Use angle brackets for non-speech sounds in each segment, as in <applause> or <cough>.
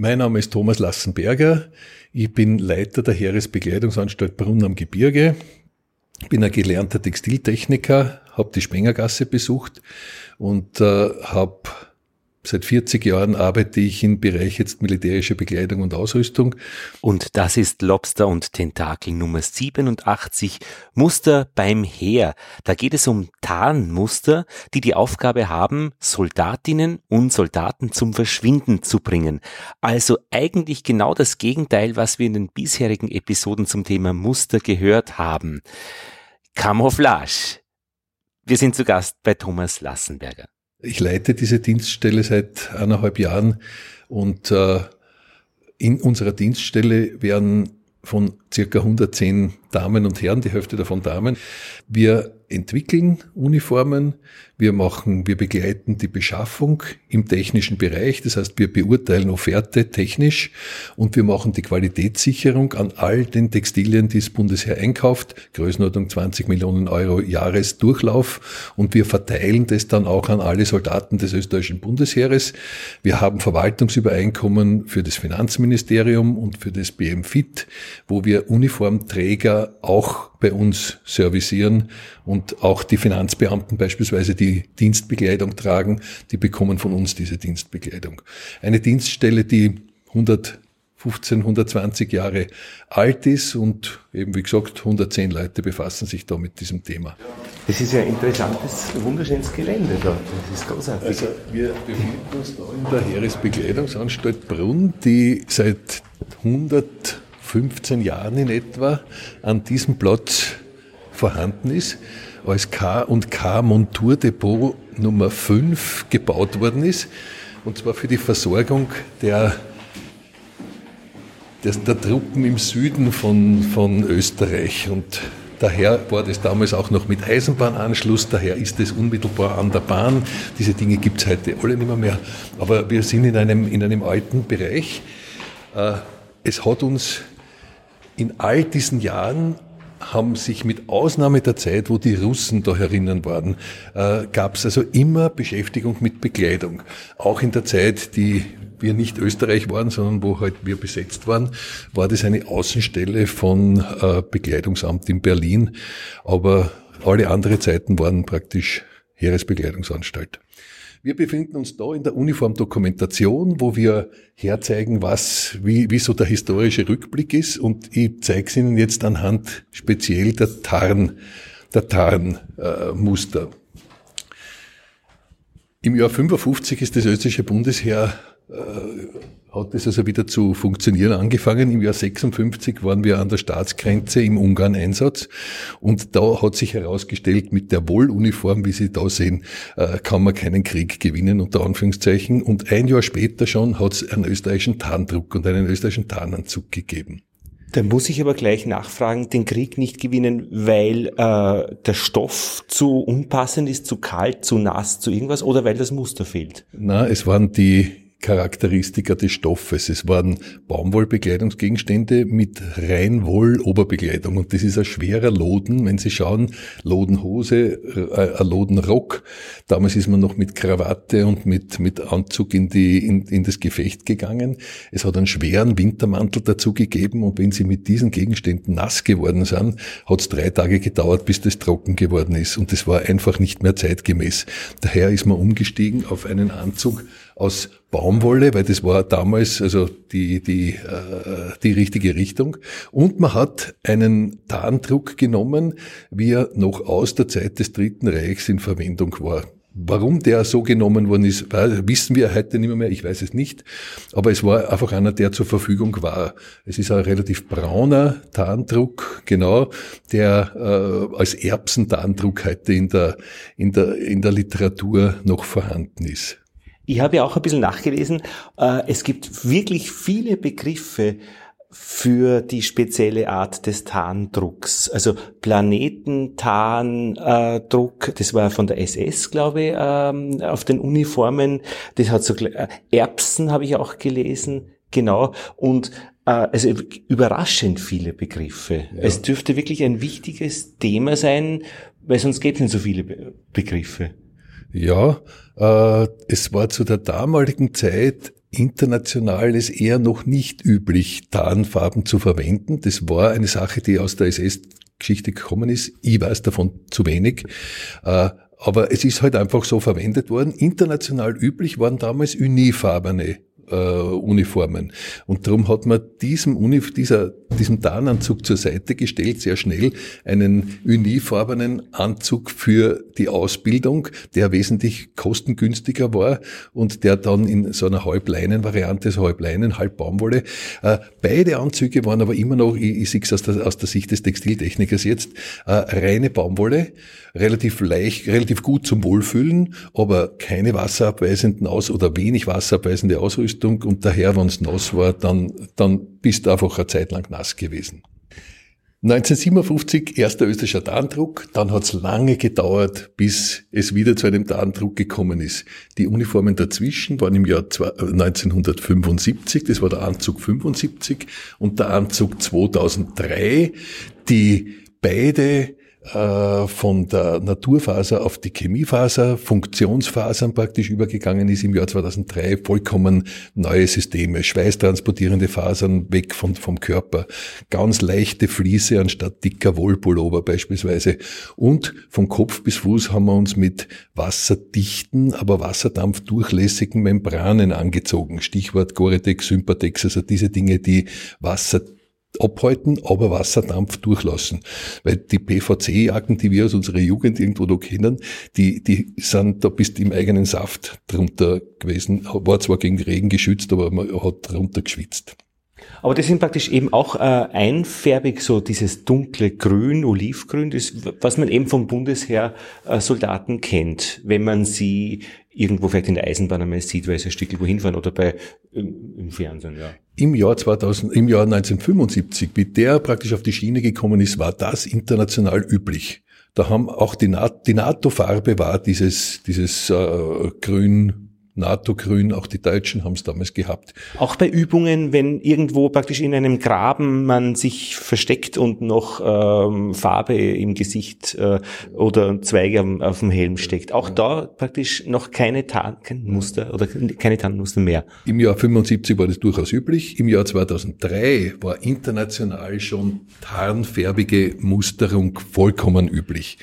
Mein Name ist Thomas Lassenberger. Ich bin Leiter der Heeresbekleidungsanstalt Brunn am Gebirge. Bin ein gelernter Textiltechniker, habe die Spengergasse besucht und äh, habe Seit 40 Jahren arbeite ich im Bereich jetzt militärische Bekleidung und Ausrüstung. Und das ist Lobster und Tentakel Nummer 87, Muster beim Heer. Da geht es um Tarnmuster, die die Aufgabe haben, Soldatinnen und Soldaten zum Verschwinden zu bringen. Also eigentlich genau das Gegenteil, was wir in den bisherigen Episoden zum Thema Muster gehört haben. Camouflage. Wir sind zu Gast bei Thomas Lassenberger. Ich leite diese Dienststelle seit eineinhalb Jahren und äh, in unserer Dienststelle werden von circa 110 Damen und Herren, die Hälfte davon Damen. Wir entwickeln Uniformen, wir machen, wir begleiten die Beschaffung im technischen Bereich, das heißt, wir beurteilen Offerte technisch und wir machen die Qualitätssicherung an all den Textilien, die das Bundesheer einkauft, Größenordnung 20 Millionen Euro Jahresdurchlauf. Und wir verteilen das dann auch an alle Soldaten des österreichischen Bundesheeres. Wir haben Verwaltungsübereinkommen für das Finanzministerium und für das BMFIT, wo wir Uniformträger auch bei uns servicieren und auch die Finanzbeamten beispielsweise, die Dienstbekleidung tragen, die bekommen von uns diese Dienstbekleidung. Eine Dienststelle, die 115, 120 Jahre alt ist und eben wie gesagt 110 Leute befassen sich da mit diesem Thema. Das ist ja ein interessantes, wunderschönes Gelände da. Das ist großartig. Also wir befinden uns da in der Heeresbekleidungsanstalt Brunn, die seit 100 15 Jahren in etwa an diesem Platz vorhanden ist, als K und K Monturdepot Nummer 5 gebaut worden ist, und zwar für die Versorgung der, der, der Truppen im Süden von, von Österreich. Und Daher war das damals auch noch mit Eisenbahnanschluss, daher ist es unmittelbar an der Bahn. Diese Dinge gibt es heute alle nicht mehr, mehr. Aber wir sind in einem, in einem alten Bereich. Äh, es hat uns in all diesen Jahren haben sich mit Ausnahme der Zeit, wo die Russen da herinnen waren, äh, gab es also immer Beschäftigung mit Bekleidung. Auch in der Zeit, die wir nicht Österreich waren, sondern wo halt wir besetzt waren, war das eine Außenstelle von äh, Bekleidungsamt in Berlin. Aber alle andere Zeiten waren praktisch Heeresbekleidungsanstalt. Wir befinden uns da in der Uniformdokumentation, wo wir herzeigen, was, wie, wie so der historische Rückblick ist. Und ich zeige es Ihnen jetzt anhand speziell der Tarn, der Tarnmuster. Äh, Im Jahr 55 ist das österreichische Bundesheer äh, hat es also wieder zu funktionieren angefangen. Im Jahr 56 waren wir an der Staatsgrenze im Ungarn-Einsatz und da hat sich herausgestellt, mit der Wolluniform, wie Sie da sehen, äh, kann man keinen Krieg gewinnen, unter Anführungszeichen. Und ein Jahr später schon hat es einen österreichischen Tarndruck und einen österreichischen Tarnanzug gegeben. Da muss ich aber gleich nachfragen, den Krieg nicht gewinnen, weil äh, der Stoff zu unpassend ist, zu kalt, zu nass, zu irgendwas oder weil das Muster fehlt? Na, es waren die Charakteristika des Stoffes. Es waren Baumwollbekleidungsgegenstände mit Reinwoll-Oberbekleidung. Und das ist ein schwerer Loden. Wenn Sie schauen, Lodenhose, äh, ein Lodenrock. Damals ist man noch mit Krawatte und mit, mit Anzug in, die, in, in das Gefecht gegangen. Es hat einen schweren Wintermantel dazu gegeben. Und wenn Sie mit diesen Gegenständen nass geworden sind, hat es drei Tage gedauert, bis das trocken geworden ist. Und das war einfach nicht mehr zeitgemäß. Daher ist man umgestiegen auf einen Anzug, aus Baumwolle, weil das war damals also die, die, äh, die richtige Richtung. Und man hat einen Tarndruck genommen, wie er noch aus der Zeit des Dritten Reichs in Verwendung war. Warum der so genommen worden ist, wissen wir heute nicht mehr, ich weiß es nicht. Aber es war einfach einer, der zur Verfügung war. Es ist ein relativ brauner Tarndruck, genau, der äh, als Erbsentarndruck heute in der, in, der, in der Literatur noch vorhanden ist. Ich habe ja auch ein bisschen nachgelesen. Äh, es gibt wirklich viele Begriffe für die spezielle Art des Tarndrucks. Also Planetentarndruck, das war von der SS, glaube ich, ähm, auf den Uniformen. Das hat so äh, Erbsen habe ich auch gelesen, genau. Und äh, also überraschend viele Begriffe. Ja. Es dürfte wirklich ein wichtiges Thema sein, weil sonst gibt es nicht so viele Begriffe. Ja, es war zu der damaligen Zeit international es eher noch nicht üblich, Tarnfarben zu verwenden. Das war eine Sache, die aus der SS-Geschichte gekommen ist. Ich weiß davon zu wenig. Äh, aber es ist halt einfach so verwendet worden. International üblich waren damals unifarbene äh, Uniformen. Und darum hat man diesem, Uni, dieser, diesem Tarnanzug zur Seite gestellt, sehr schnell einen unifarbenen Anzug für die Ausbildung, der wesentlich kostengünstiger war und der dann in so einer Halbleinenvariante, so Halbleinen, halb Baumwolle. Äh, beide Anzüge waren aber immer noch, ich, ich sehe es aus der, aus der Sicht des Textiltechnikers jetzt, äh, reine Baumwolle, relativ leicht, relativ gut zum Wohlfühlen, aber keine wasserabweisenden Aus- oder wenig wasserabweisende Ausrüstung Ausrüstung und daher, wenn es nass war, dann, dann bist du einfach eine Zeit lang nass gewesen. 1957 erster österreichischer Tarndruck, dann hat es lange gedauert, bis es wieder zu einem Tarndruck gekommen ist. Die Uniformen dazwischen waren im Jahr 1975, das war der Anzug 75 und der Anzug 2003, die beide äh, von der Naturfaser auf die Chemiefaser, Funktionsfasern praktisch übergegangen ist im Jahr 2003, vollkommen neue Systeme, schweißtransportierende Fasern weg von, vom Körper, ganz leichte Fliese anstatt dicker Wollpullover beispielsweise und von Kopf bis Fuß haben wir uns mit wasserdichten, aber wasserdampfdurchlässigen Membranen angezogen. Stichwort Gore-Tex, Sympatex, also diese Dinge, die Wasser abhalten, aber Wasserdampf durchlassen. Weil die PVC-Jacken, die wir aus unserer Jugend irgendwo noch kennen, die, die sind da bist im eigenen Saft drunter gewesen. War zwar gegen Regen geschützt, aber man hat drunter geschwitzt. Aber das sind praktisch eben auch äh, einfärbig, so dieses dunkle Grün, Olivgrün, das, was man eben vom Bundesheer äh, Soldaten kennt, wenn man sie irgendwo vielleicht in der Eisenbahn einmal sieht, weil sie ein Stück wohin fahren oder bei im, im Fernsehen, ja. Im Jahr 2000, im Jahr 1975, wie der praktisch auf die Schiene gekommen ist, war das international üblich. Da haben auch die, NATO-Farbe war dieses, dieses äh, Grün, NATO-Grün, auch die Deutschen haben es damals gehabt. Auch bei Übungen, wenn irgendwo praktisch in einem Graben man sich versteckt und noch ähm, Farbe im Gesicht äh, oder Zweige auf, auf dem Helm steckt. Auch da praktisch noch keine Tarnmuster oder keine Tarnmuster mehr. Im Jahr 75 war das durchaus üblich. Im Jahr 2003 war international schon tarnfärbige Musterung vollkommen üblich.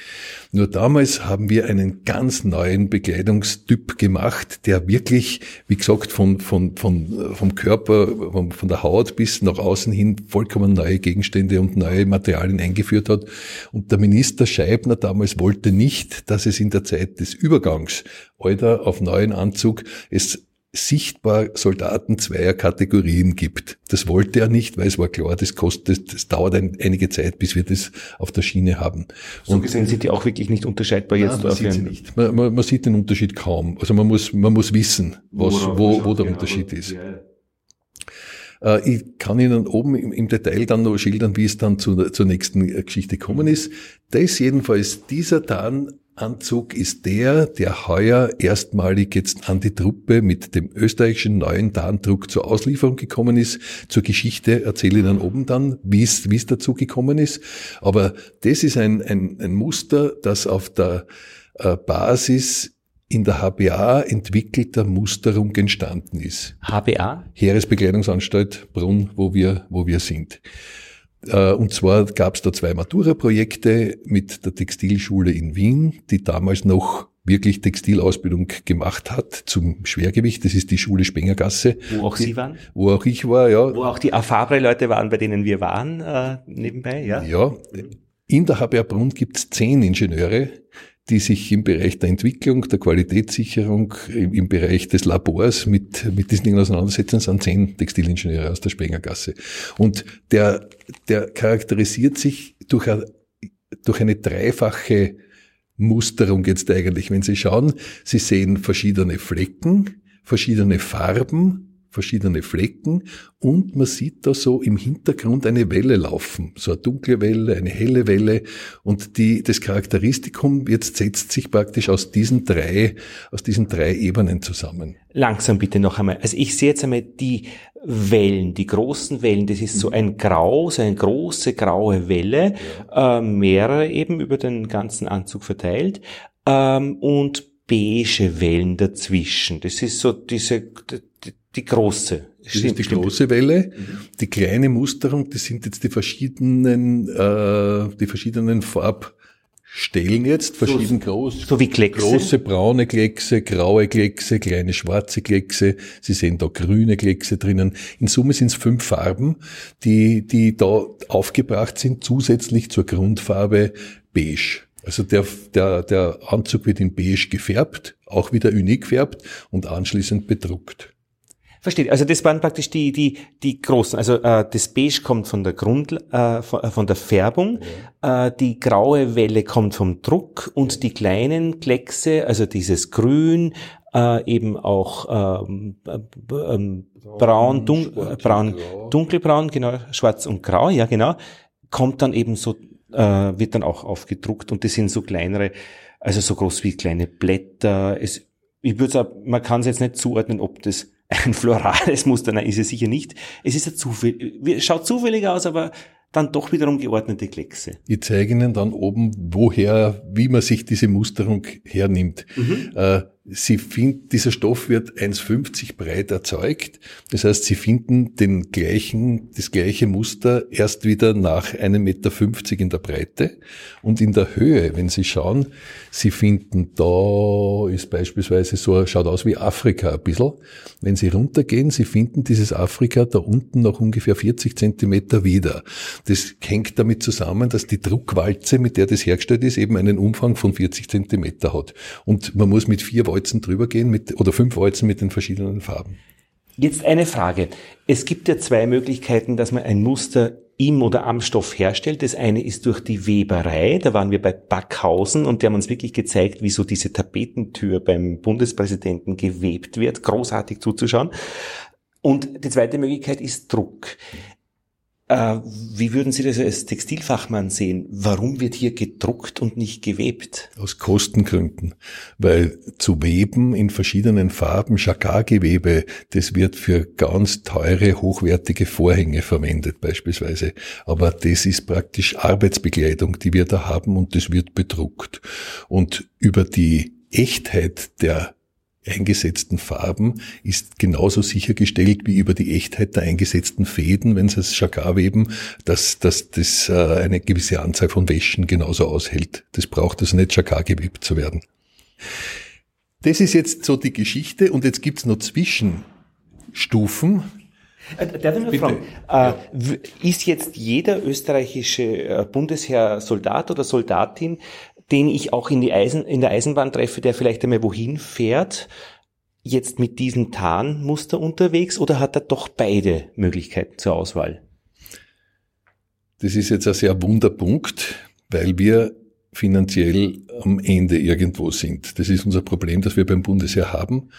Nur damals haben wir einen ganz neuen Bekleidungstyp gemacht, der wirklich, wie gesagt, von, von, von, vom Körper, von, von der Haut bis nach außen hin vollkommen neue Gegenstände und neue Materialien eingeführt hat. Und der Minister Scheibner damals wollte nicht, dass es in der Zeit des Übergangs Alter auf neuen Anzug es sichtbar Soldaten zweier Kategorien gibt. Das wollte er nicht, weil es war klar, das kostet, das dauert ein, einige Zeit, bis wir das auf der Schiene haben. So gesehen sind die auch wirklich nicht unterscheidbar jetzt. man sieht sie nicht. Man, man, man, sieht den Unterschied kaum. Also man muss, man muss wissen, was, wo, wo der Unterschied ist. Äh, ich kann Ihnen oben im, Detail dann noch schildern, wie es dann zu, zur nächsten Geschichte gekommen ist. Das jedenfalls, dieser Tarn Anzug ist der, der heuer erstmalig jetzt an die Truppe mit dem österreichischen neuen Tarndruck zur Auslieferung gekommen ist. Zur Geschichte erzähle ich dann oben dann, wie es, wie es dazu gekommen ist. Aber das ist ein, ein, ein Muster, das auf der äh, Basis in der HBA entwickelter Musterung entstanden ist. HBA? Heeresbekleidungsanstalt Brunn, wo wir, wo wir sind. Äh, und zwar gab es da zwei Matura-Projekte mit der Textilschule in Wien, die damals noch wirklich Textilausbildung gemacht hat zum Schwergewicht. Das ist die Schule Spengergasse. Wo auch Sie waren? Wo auch ich war, ja. Wo auch die Afabre-Leute waren, bei denen wir waren, äh, nebenbei, ja? Ja. In der HBR Brunn gibt es zehn Ingenieure, die sich im Bereich der Entwicklung, der Qualitätssicherung, im, Bereich des Labors mit, mit diesen Dingen auseinandersetzen, sind zehn Textilingenieure aus der Spengergasse. Und der, der charakterisiert sich durch, eine, durch eine dreifache Musterung jetzt eigentlich. Wenn Sie schauen, Sie sehen verschiedene Flecken, verschiedene Farben, verschiedene Flecken und man sieht da so im Hintergrund eine Welle laufen, so eine dunkle Welle, eine helle Welle und die, das Charakteristikum jetzt setzt sich praktisch aus diesen drei, aus diesen drei Ebenen zusammen. Langsam bitte noch einmal. Also ich sehe jetzt einmal die Wellen, die großen Wellen, das ist so ein Grau, so eine große graue Welle, ja. äh, mehrere eben über den ganzen Anzug verteilt ähm, und beige Wellen dazwischen. Das ist so diese, die große. Das stimmt, ist die große Welle. Mhm. Die kleine Musterung, das sind jetzt die verschiedenen, äh, die verschiedenen Farbstellen jetzt, verschieden so, groß. So wie Kleckse. Große braune Kleckse, graue Kleckse, kleine schwarze Kleckse. Sie sehen da grüne Kleckse drinnen. In Summe sind es fünf Farben, die, die da aufgebracht sind, zusätzlich zur Grundfarbe beige. Also der, der, der Anzug wird in beige gefärbt, auch wieder unik gefärbt und anschließend bedruckt. Verstehe. Also das waren praktisch die die die großen. Also äh, das Beige kommt von der Grund äh, von, äh, von der Färbung, ja. äh, die graue Welle kommt vom Druck und die kleinen Kleckse, also dieses Grün, äh, eben auch ähm, äh, ähm, braun, dun braun, dunkelbraun, genau, schwarz und grau, ja genau, kommt dann eben so äh, wird dann auch aufgedruckt und das sind so kleinere, also so groß wie kleine Blätter. Es, ich würde sagen, man kann es jetzt nicht zuordnen, ob das ein florales Muster, nein, ist es sicher nicht. Es ist zufällig, schaut zufällig aus, aber dann doch wiederum geordnete Kleckse. Ich zeige Ihnen dann oben, woher, wie man sich diese Musterung hernimmt. Mhm. Äh, Sie finden, dieser Stoff wird 1,50 breit erzeugt. Das heißt, Sie finden den gleichen, das gleiche Muster erst wieder nach 1,50 Meter in der Breite. Und in der Höhe, wenn Sie schauen, Sie finden, da ist beispielsweise so, schaut aus wie Afrika ein bisschen. Wenn Sie runtergehen, Sie finden dieses Afrika da unten noch ungefähr 40 Zentimeter wieder. Das hängt damit zusammen, dass die Druckwalze, mit der das hergestellt ist, eben einen Umfang von 40 Zentimeter hat. Und man muss mit vier Walzen drüber gehen mit, oder fünf Walzen mit den verschiedenen Farben. Jetzt eine Frage. Es gibt ja zwei Möglichkeiten, dass man ein Muster im oder am Stoff herstellt. Das eine ist durch die Weberei. Da waren wir bei Backhausen und die haben uns wirklich gezeigt, wie so diese Tapetentür beim Bundespräsidenten gewebt wird. Großartig zuzuschauen. Und die zweite Möglichkeit ist Druck. Äh, wie würden Sie das als Textilfachmann sehen? Warum wird hier gedruckt und nicht gewebt? Aus Kostengründen. Weil zu weben in verschiedenen Farben, Jacquard-Gewebe, das wird für ganz teure, hochwertige Vorhänge verwendet beispielsweise. Aber das ist praktisch Arbeitsbekleidung, die wir da haben und das wird bedruckt. Und über die Echtheit der eingesetzten Farben ist genauso sichergestellt wie über die Echtheit der eingesetzten Fäden, wenn sie es Jacquard weben, dass, dass das äh, eine gewisse Anzahl von Wäschen genauso aushält. Das braucht also nicht Jacquard gewebt zu werden. Das ist jetzt so die Geschichte und jetzt gibt's noch Zwischenstufen. Äh, darf ich noch fragen, äh, ist jetzt jeder österreichische Bundesheer Soldat oder Soldatin den ich auch in, die Eisen, in der Eisenbahn treffe, der vielleicht einmal wohin fährt, jetzt mit diesem Tarnmuster unterwegs oder hat er doch beide Möglichkeiten zur Auswahl? Das ist jetzt ein sehr Wunderpunkt, weil wir finanziell am Ende irgendwo sind. Das ist unser Problem, das wir beim Bundesheer haben.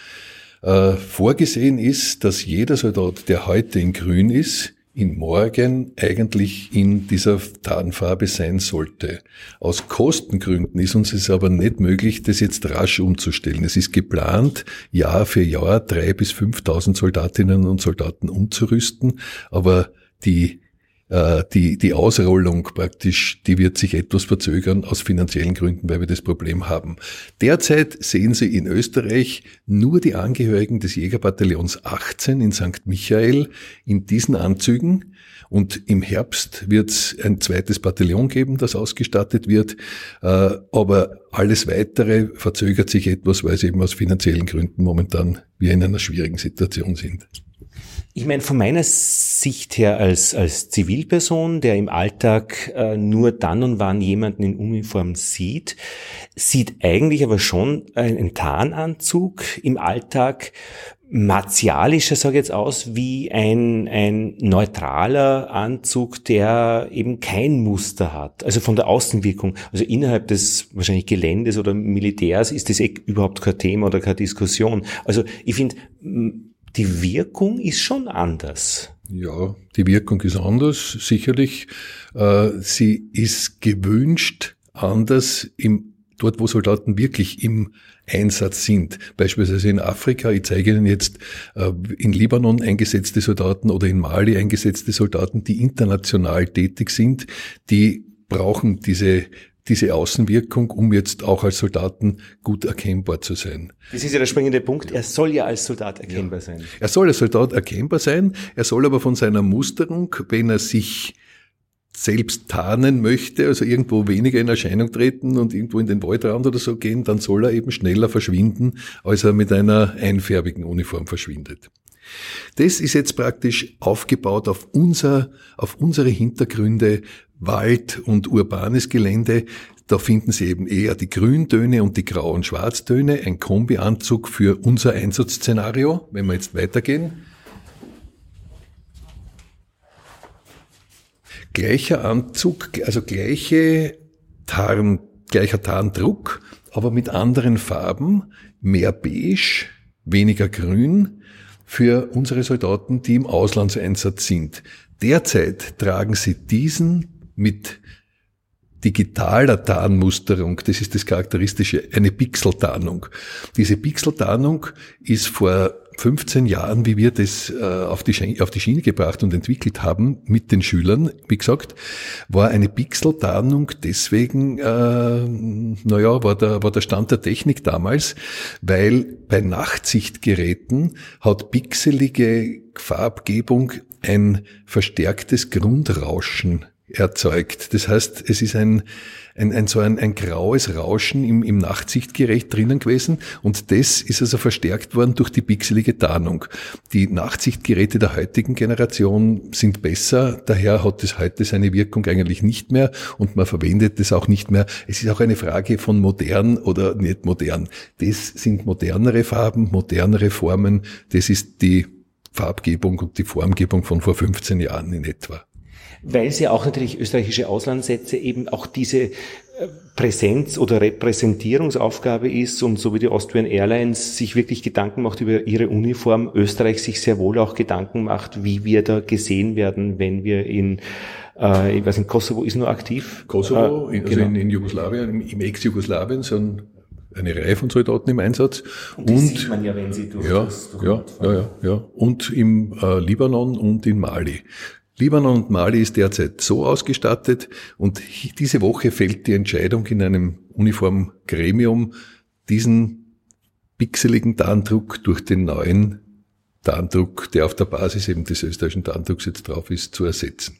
Äh, vorgesehen ist, dass jeder Soldat, der heute in Grün ist, in morgen eigentlich in dieser Tarnfarbe sein sollte. Aus Kostengründen ist uns es aber nicht möglich, das jetzt rasch umzustellen. Es ist geplant, Jahr für Jahr drei bis 5.000 Soldatinnen und Soldaten umzurüsten, aber die die, die Ausrollung praktisch, die wird sich etwas verzögern aus finanziellen Gründen, weil wir das Problem haben. Derzeit sehen Sie in Österreich nur die Angehörigen des Jägerbataillons 18 in St. Michael in diesen Anzügen. Und im Herbst wird es ein zweites Bataillon geben, das ausgestattet wird. Äh, aber alles Weitere verzögert sich etwas, weil es eben aus finanziellen Gründen momentan wir in einer schwierigen Situation sind. Ich meine, von meiner Sicht her als, als Zivilperson, der im Alltag äh, nur dann und wann jemanden in Uniform sieht, sieht eigentlich aber schon ein, ein Tarnanzug im Alltag martialischer, sage ich jetzt aus, wie ein, ein neutraler Anzug, der eben kein Muster hat. Also von der Außenwirkung. Also innerhalb des wahrscheinlich Geländes oder Militärs ist das eh überhaupt kein Thema oder keine Diskussion. Also ich finde, die Wirkung ist schon anders. Ja, die Wirkung ist anders, sicherlich. Äh, sie ist gewünscht anders im, dort, wo Soldaten wirklich im Einsatz sind. Beispielsweise in Afrika, ich zeige Ihnen jetzt äh, in Libanon eingesetzte Soldaten oder in Mali eingesetzte Soldaten, die international tätig sind, die brauchen diese diese Außenwirkung, um jetzt auch als Soldaten gut erkennbar zu sein. Das ist ja der springende Punkt. Er soll ja als Soldat erkennbar ja. sein. Er soll als Soldat erkennbar sein. Er soll aber von seiner Musterung, wenn er sich selbst tarnen möchte, also irgendwo weniger in Erscheinung treten und irgendwo in den Waldrand oder so gehen, dann soll er eben schneller verschwinden, als er mit einer einfärbigen Uniform verschwindet. Das ist jetzt praktisch aufgebaut auf unser, auf unsere Hintergründe Wald und urbanes Gelände. Da finden Sie eben eher die Grüntöne und die Grau- und Schwarztöne, ein Kombianzug für unser Einsatzszenario, wenn wir jetzt weitergehen. Gleicher Anzug, also gleiche Tarn, gleicher Tarndruck, aber mit anderen Farben, mehr beige, weniger grün für unsere Soldaten, die im Auslandseinsatz sind. Derzeit tragen sie diesen mit digitaler Tarnmusterung, das ist das Charakteristische, eine Pixeltarnung. Diese Pixeltarnung ist vor 15 Jahren, wie wir das äh, auf, die, auf die Schiene gebracht und entwickelt haben mit den Schülern, wie gesagt, war eine Pixeltarnung deswegen, äh, naja, war der, war der Stand der Technik damals, weil bei Nachtsichtgeräten hat pixelige Farbgebung ein verstärktes Grundrauschen erzeugt. Das heißt, es ist ein, ein, ein so ein, ein graues Rauschen im, im Nachtsichtgerät drinnen gewesen und das ist also verstärkt worden durch die pixelige Tarnung. Die Nachtsichtgeräte der heutigen Generation sind besser, daher hat es heute seine Wirkung eigentlich nicht mehr und man verwendet es auch nicht mehr. Es ist auch eine Frage von modern oder nicht modern. Das sind modernere Farben, modernere Formen, das ist die Farbgebung und die Formgebung von vor 15 Jahren in etwa weil es ja auch natürlich österreichische Auslandssätze eben auch diese äh, Präsenz- oder Repräsentierungsaufgabe ist und so wie die Austrian Airlines sich wirklich Gedanken macht über ihre Uniform, Österreich sich sehr wohl auch Gedanken macht, wie wir da gesehen werden, wenn wir in äh, ich weiß nicht, Kosovo ist nur aktiv. Kosovo, äh, also genau. in, in Jugoslawien, im, im Ex-Jugoslawien sind eine Reihe von Soldaten im Einsatz. Und, und sieht man ja, wenn sie durch ja, das durch ja, ja, ja, ja. Und im äh, Libanon und in Mali. Libanon und Mali ist derzeit so ausgestattet und diese Woche fällt die Entscheidung in einem Uniformgremium, diesen pixeligen Tarndruck durch den neuen Tarndruck, der auf der Basis eben des österreichischen Tarndrucks jetzt drauf ist, zu ersetzen.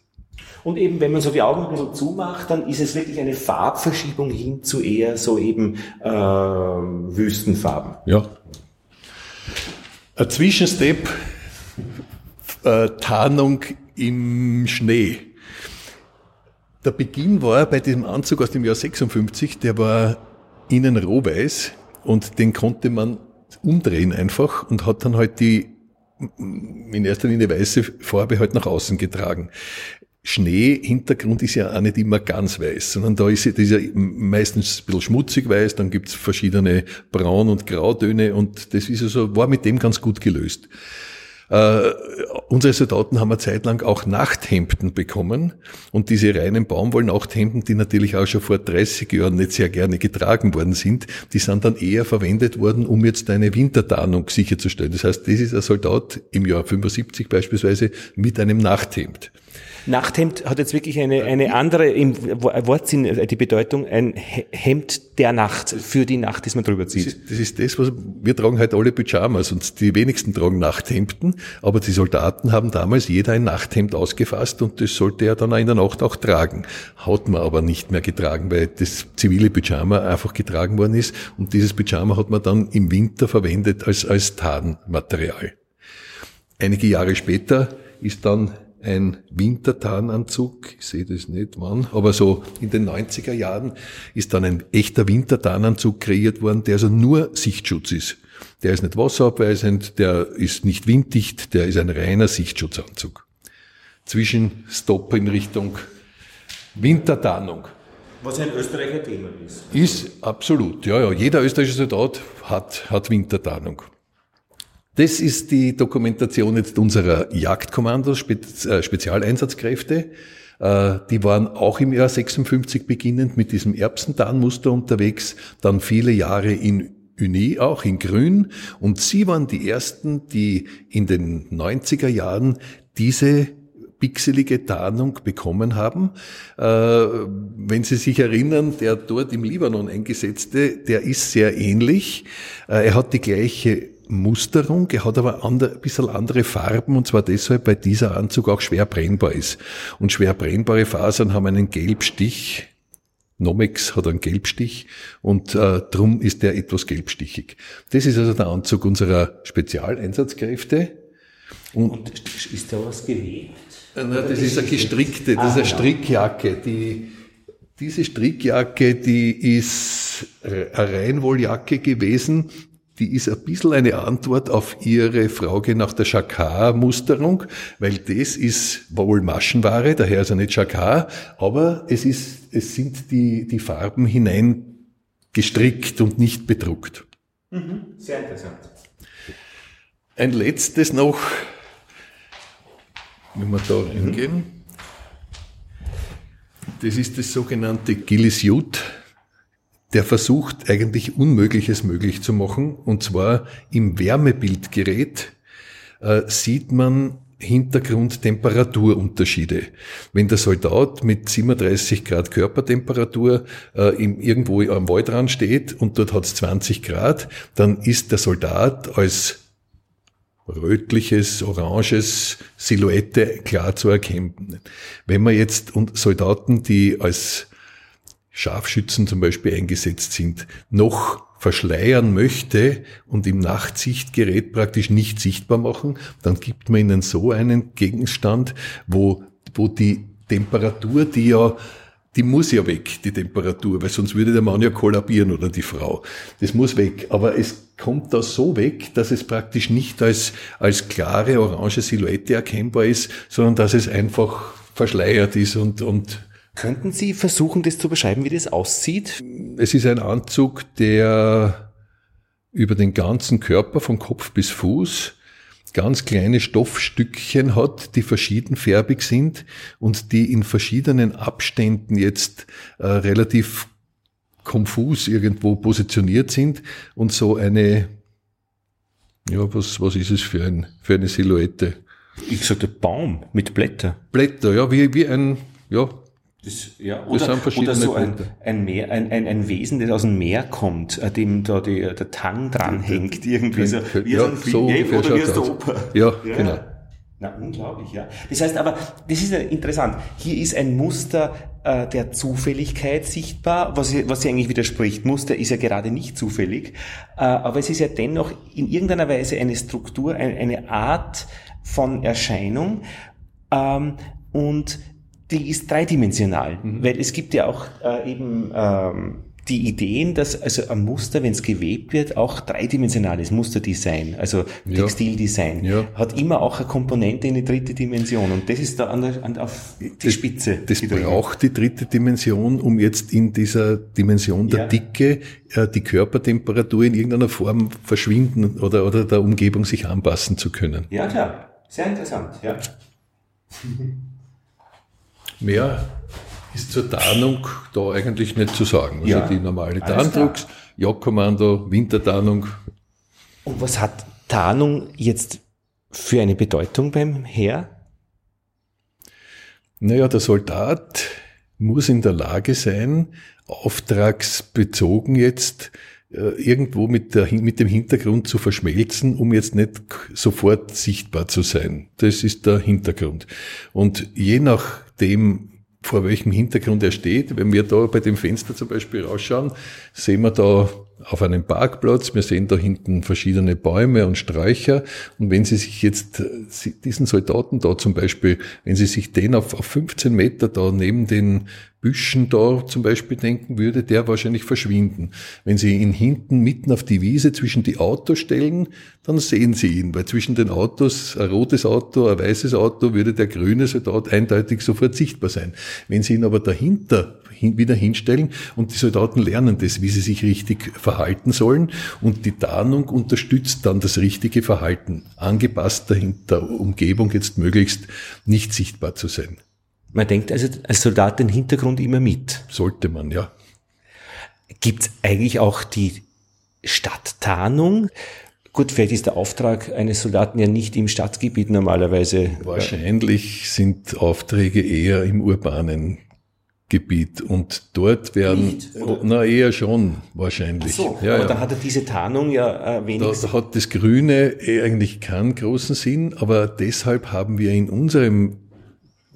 Und eben, wenn man so die Augen ein bisschen zumacht, dann ist es wirklich eine Farbverschiebung hin zu eher so eben äh, Wüstenfarben. Ja. Ein Zwischenstep, äh, Tarnung im Schnee. Der Beginn war bei diesem Anzug aus dem Jahr 56, der war innen rohweiß und den konnte man umdrehen einfach und hat dann halt die in erster Linie weiße Farbe halt nach außen getragen. Schnee-Hintergrund ist ja auch nicht immer ganz weiß, sondern da ist, das ist ja meistens ein bisschen schmutzig weiß, dann gibt's verschiedene Braun- und Grautöne und das ist also, war mit dem ganz gut gelöst. Äh, unsere Soldaten haben eine Zeit lang auch Nachthemden bekommen und diese reinen Baumwollnachthemden, die natürlich auch schon vor 30 Jahren nicht sehr gerne getragen worden sind, die sind dann eher verwendet worden, um jetzt eine Wintertarnung sicherzustellen. Das heißt, das ist ein Soldat im Jahr 75 beispielsweise mit einem Nachthemd. Nachthemd hat jetzt wirklich eine, eine andere, im Wortsinn äh, die Bedeutung, ein Hemd der Nacht, für die Nacht, das man drüber zieht. Das ist, das ist das, was, wir tragen halt alle Pyjamas und die wenigsten tragen Nachthemden, aber die Soldaten haben damals jeder ein Nachthemd ausgefasst und das sollte er dann in der Nacht auch tragen. Hat man aber nicht mehr getragen, weil das zivile Pyjama einfach getragen worden ist und dieses Pyjama hat man dann im Winter verwendet als, als Tarnmaterial. Einige Jahre später ist dann ein Wintertarnanzug, ich sehe das nicht wann, aber so in den 90er Jahren ist dann ein echter Wintertarnanzug kreiert worden, der also nur Sichtschutz ist. Der ist nicht wasserabweisend, der ist nicht winddicht, der ist ein reiner Sichtschutzanzug. Zwischen Stop in Richtung Wintertarnung. Was ein Österreicher Thema ist. Ist absolut, ja, ja. Jeder österreichische Soldat hat, hat Wintertarnung. Das ist die Dokumentation jetzt unserer Jagdkommandos, äh, Spezialeinsatzkräfte. Äh, die waren auch im Jahr 56 beginnend mit diesem Erbsentarnmuster unterwegs, dann viele Jahre in Uni, auch in Grün. Und sie waren die ersten, die in den 90er Jahren diese pixelige Tarnung bekommen haben. Äh, wenn Sie sich erinnern, der dort im Libanon eingesetzte, der ist sehr ähnlich. Äh, er hat die gleiche Musterung, er hat aber ein bisschen andere Farben und zwar deshalb, weil dieser Anzug auch schwer brennbar ist. Und schwer brennbare Fasern haben einen Gelbstich, Nomex hat einen Gelbstich und äh, drum ist der etwas gelbstichig. Das ist also der Anzug unserer Spezialeinsatzkräfte. Und, und ist da was gewebt? Äh, na, das ist eine gestrickte, das ist eine ah, Strickjacke. Die, diese Strickjacke, die ist eine Reinwolljacke gewesen, die ist ein bisschen eine Antwort auf Ihre Frage nach der Chakar-Musterung, weil das ist wohl Maschenware, daher ist er nicht Chakar, aber es ist, es sind die, die Farben hinein gestrickt und nicht bedruckt. Mhm, sehr interessant. Ein letztes noch, wenn wir da mhm. hingehen. Das ist das sogenannte Gillis Jut der versucht eigentlich Unmögliches möglich zu machen. Und zwar im Wärmebildgerät äh, sieht man Hintergrundtemperaturunterschiede. Wenn der Soldat mit 37 Grad Körpertemperatur äh, im, irgendwo am Waldrand steht und dort hat es 20 Grad, dann ist der Soldat als rötliches, oranges Silhouette klar zu erkennen. Wenn man jetzt Soldaten, die als Scharfschützen zum Beispiel eingesetzt sind, noch verschleiern möchte und im Nachtsichtgerät praktisch nicht sichtbar machen, dann gibt man ihnen so einen Gegenstand, wo, wo die Temperatur, die ja die muss ja weg, die Temperatur, weil sonst würde der Mann ja kollabieren oder die Frau. Das muss weg. Aber es kommt da so weg, dass es praktisch nicht als, als klare orange Silhouette erkennbar ist, sondern dass es einfach verschleiert ist und, und Könnten Sie versuchen, das zu beschreiben, wie das aussieht? Es ist ein Anzug, der über den ganzen Körper von Kopf bis Fuß ganz kleine Stoffstückchen hat, die verschiedenfärbig sind und die in verschiedenen Abständen jetzt äh, relativ konfus irgendwo positioniert sind und so eine, ja, was, was ist es für, ein, für eine Silhouette? Ich sagte Baum mit Blätter. Blätter, ja, wie, wie ein, ja, das, ja, oder, das oder so ein, ein, Meer, ein, ein, ein Wesen, das aus dem Meer kommt, äh, dem da die, der Tang dranhängt, irgendwie so, wie ja, so, ein so oder wie aus der Oper. Ja, ja, genau. Na, unglaublich, ja. Das heißt aber, das ist ja interessant. Hier ist ein Muster äh, der Zufälligkeit sichtbar, was, was ja eigentlich widerspricht. Muster ist ja gerade nicht zufällig, äh, aber es ist ja dennoch in irgendeiner Weise eine Struktur, ein, eine Art von Erscheinung. Ähm, und die ist dreidimensional, mhm. weil es gibt ja auch äh, eben ähm, die Ideen, dass also ein Muster, wenn es gewebt wird, auch dreidimensionales Musterdesign, also Textildesign, ja. hat immer auch eine Komponente in die dritte Dimension und das ist da an der, an, auf die das, Spitze. Das braucht die dritte Dimension, um jetzt in dieser Dimension der ja. Dicke äh, die Körpertemperatur in irgendeiner Form verschwinden oder, oder der Umgebung sich anpassen zu können. Ja, klar. Sehr interessant, ja. <laughs> Mehr ist zur Tarnung da eigentlich nicht zu sagen. Also ja, die normale Tarndrucks, Jagdkommando, Wintertarnung. Und was hat Tarnung jetzt für eine Bedeutung beim Heer? Naja, der Soldat muss in der Lage sein, auftragsbezogen jetzt äh, irgendwo mit, der, mit dem Hintergrund zu verschmelzen, um jetzt nicht sofort sichtbar zu sein. Das ist der Hintergrund. Und je nachdem, vor welchem Hintergrund er steht, wenn wir da bei dem Fenster zum Beispiel rausschauen, sehen wir da auf einem Parkplatz. Wir sehen da hinten verschiedene Bäume und Sträucher. Und wenn Sie sich jetzt diesen Soldaten da zum Beispiel, wenn Sie sich den auf, auf 15 Meter da neben den Büschen da zum Beispiel denken, würde der wahrscheinlich verschwinden. Wenn Sie ihn hinten mitten auf die Wiese zwischen die Autos stellen, dann sehen Sie ihn, weil zwischen den Autos, ein rotes Auto, ein weißes Auto, würde der grüne Soldat eindeutig sofort sichtbar sein. Wenn Sie ihn aber dahinter wieder hinstellen und die Soldaten lernen das, wie sie sich richtig verhalten sollen und die Tarnung unterstützt dann das richtige Verhalten, angepasst der Umgebung jetzt möglichst nicht sichtbar zu sein. Man denkt also als Soldat den Hintergrund immer mit. Sollte man, ja. Gibt es eigentlich auch die Stadttarnung? Gut, vielleicht ist der Auftrag eines Soldaten ja nicht im Stadtgebiet normalerweise. Wahrscheinlich sind Aufträge eher im urbanen Gebiet und dort werden, Nicht, na eher schon wahrscheinlich. Ach so, ja, aber ja. da hat er diese Tarnung ja äh, wenig. Da, da hat das Grüne eh eigentlich keinen großen Sinn, aber deshalb haben wir in unserem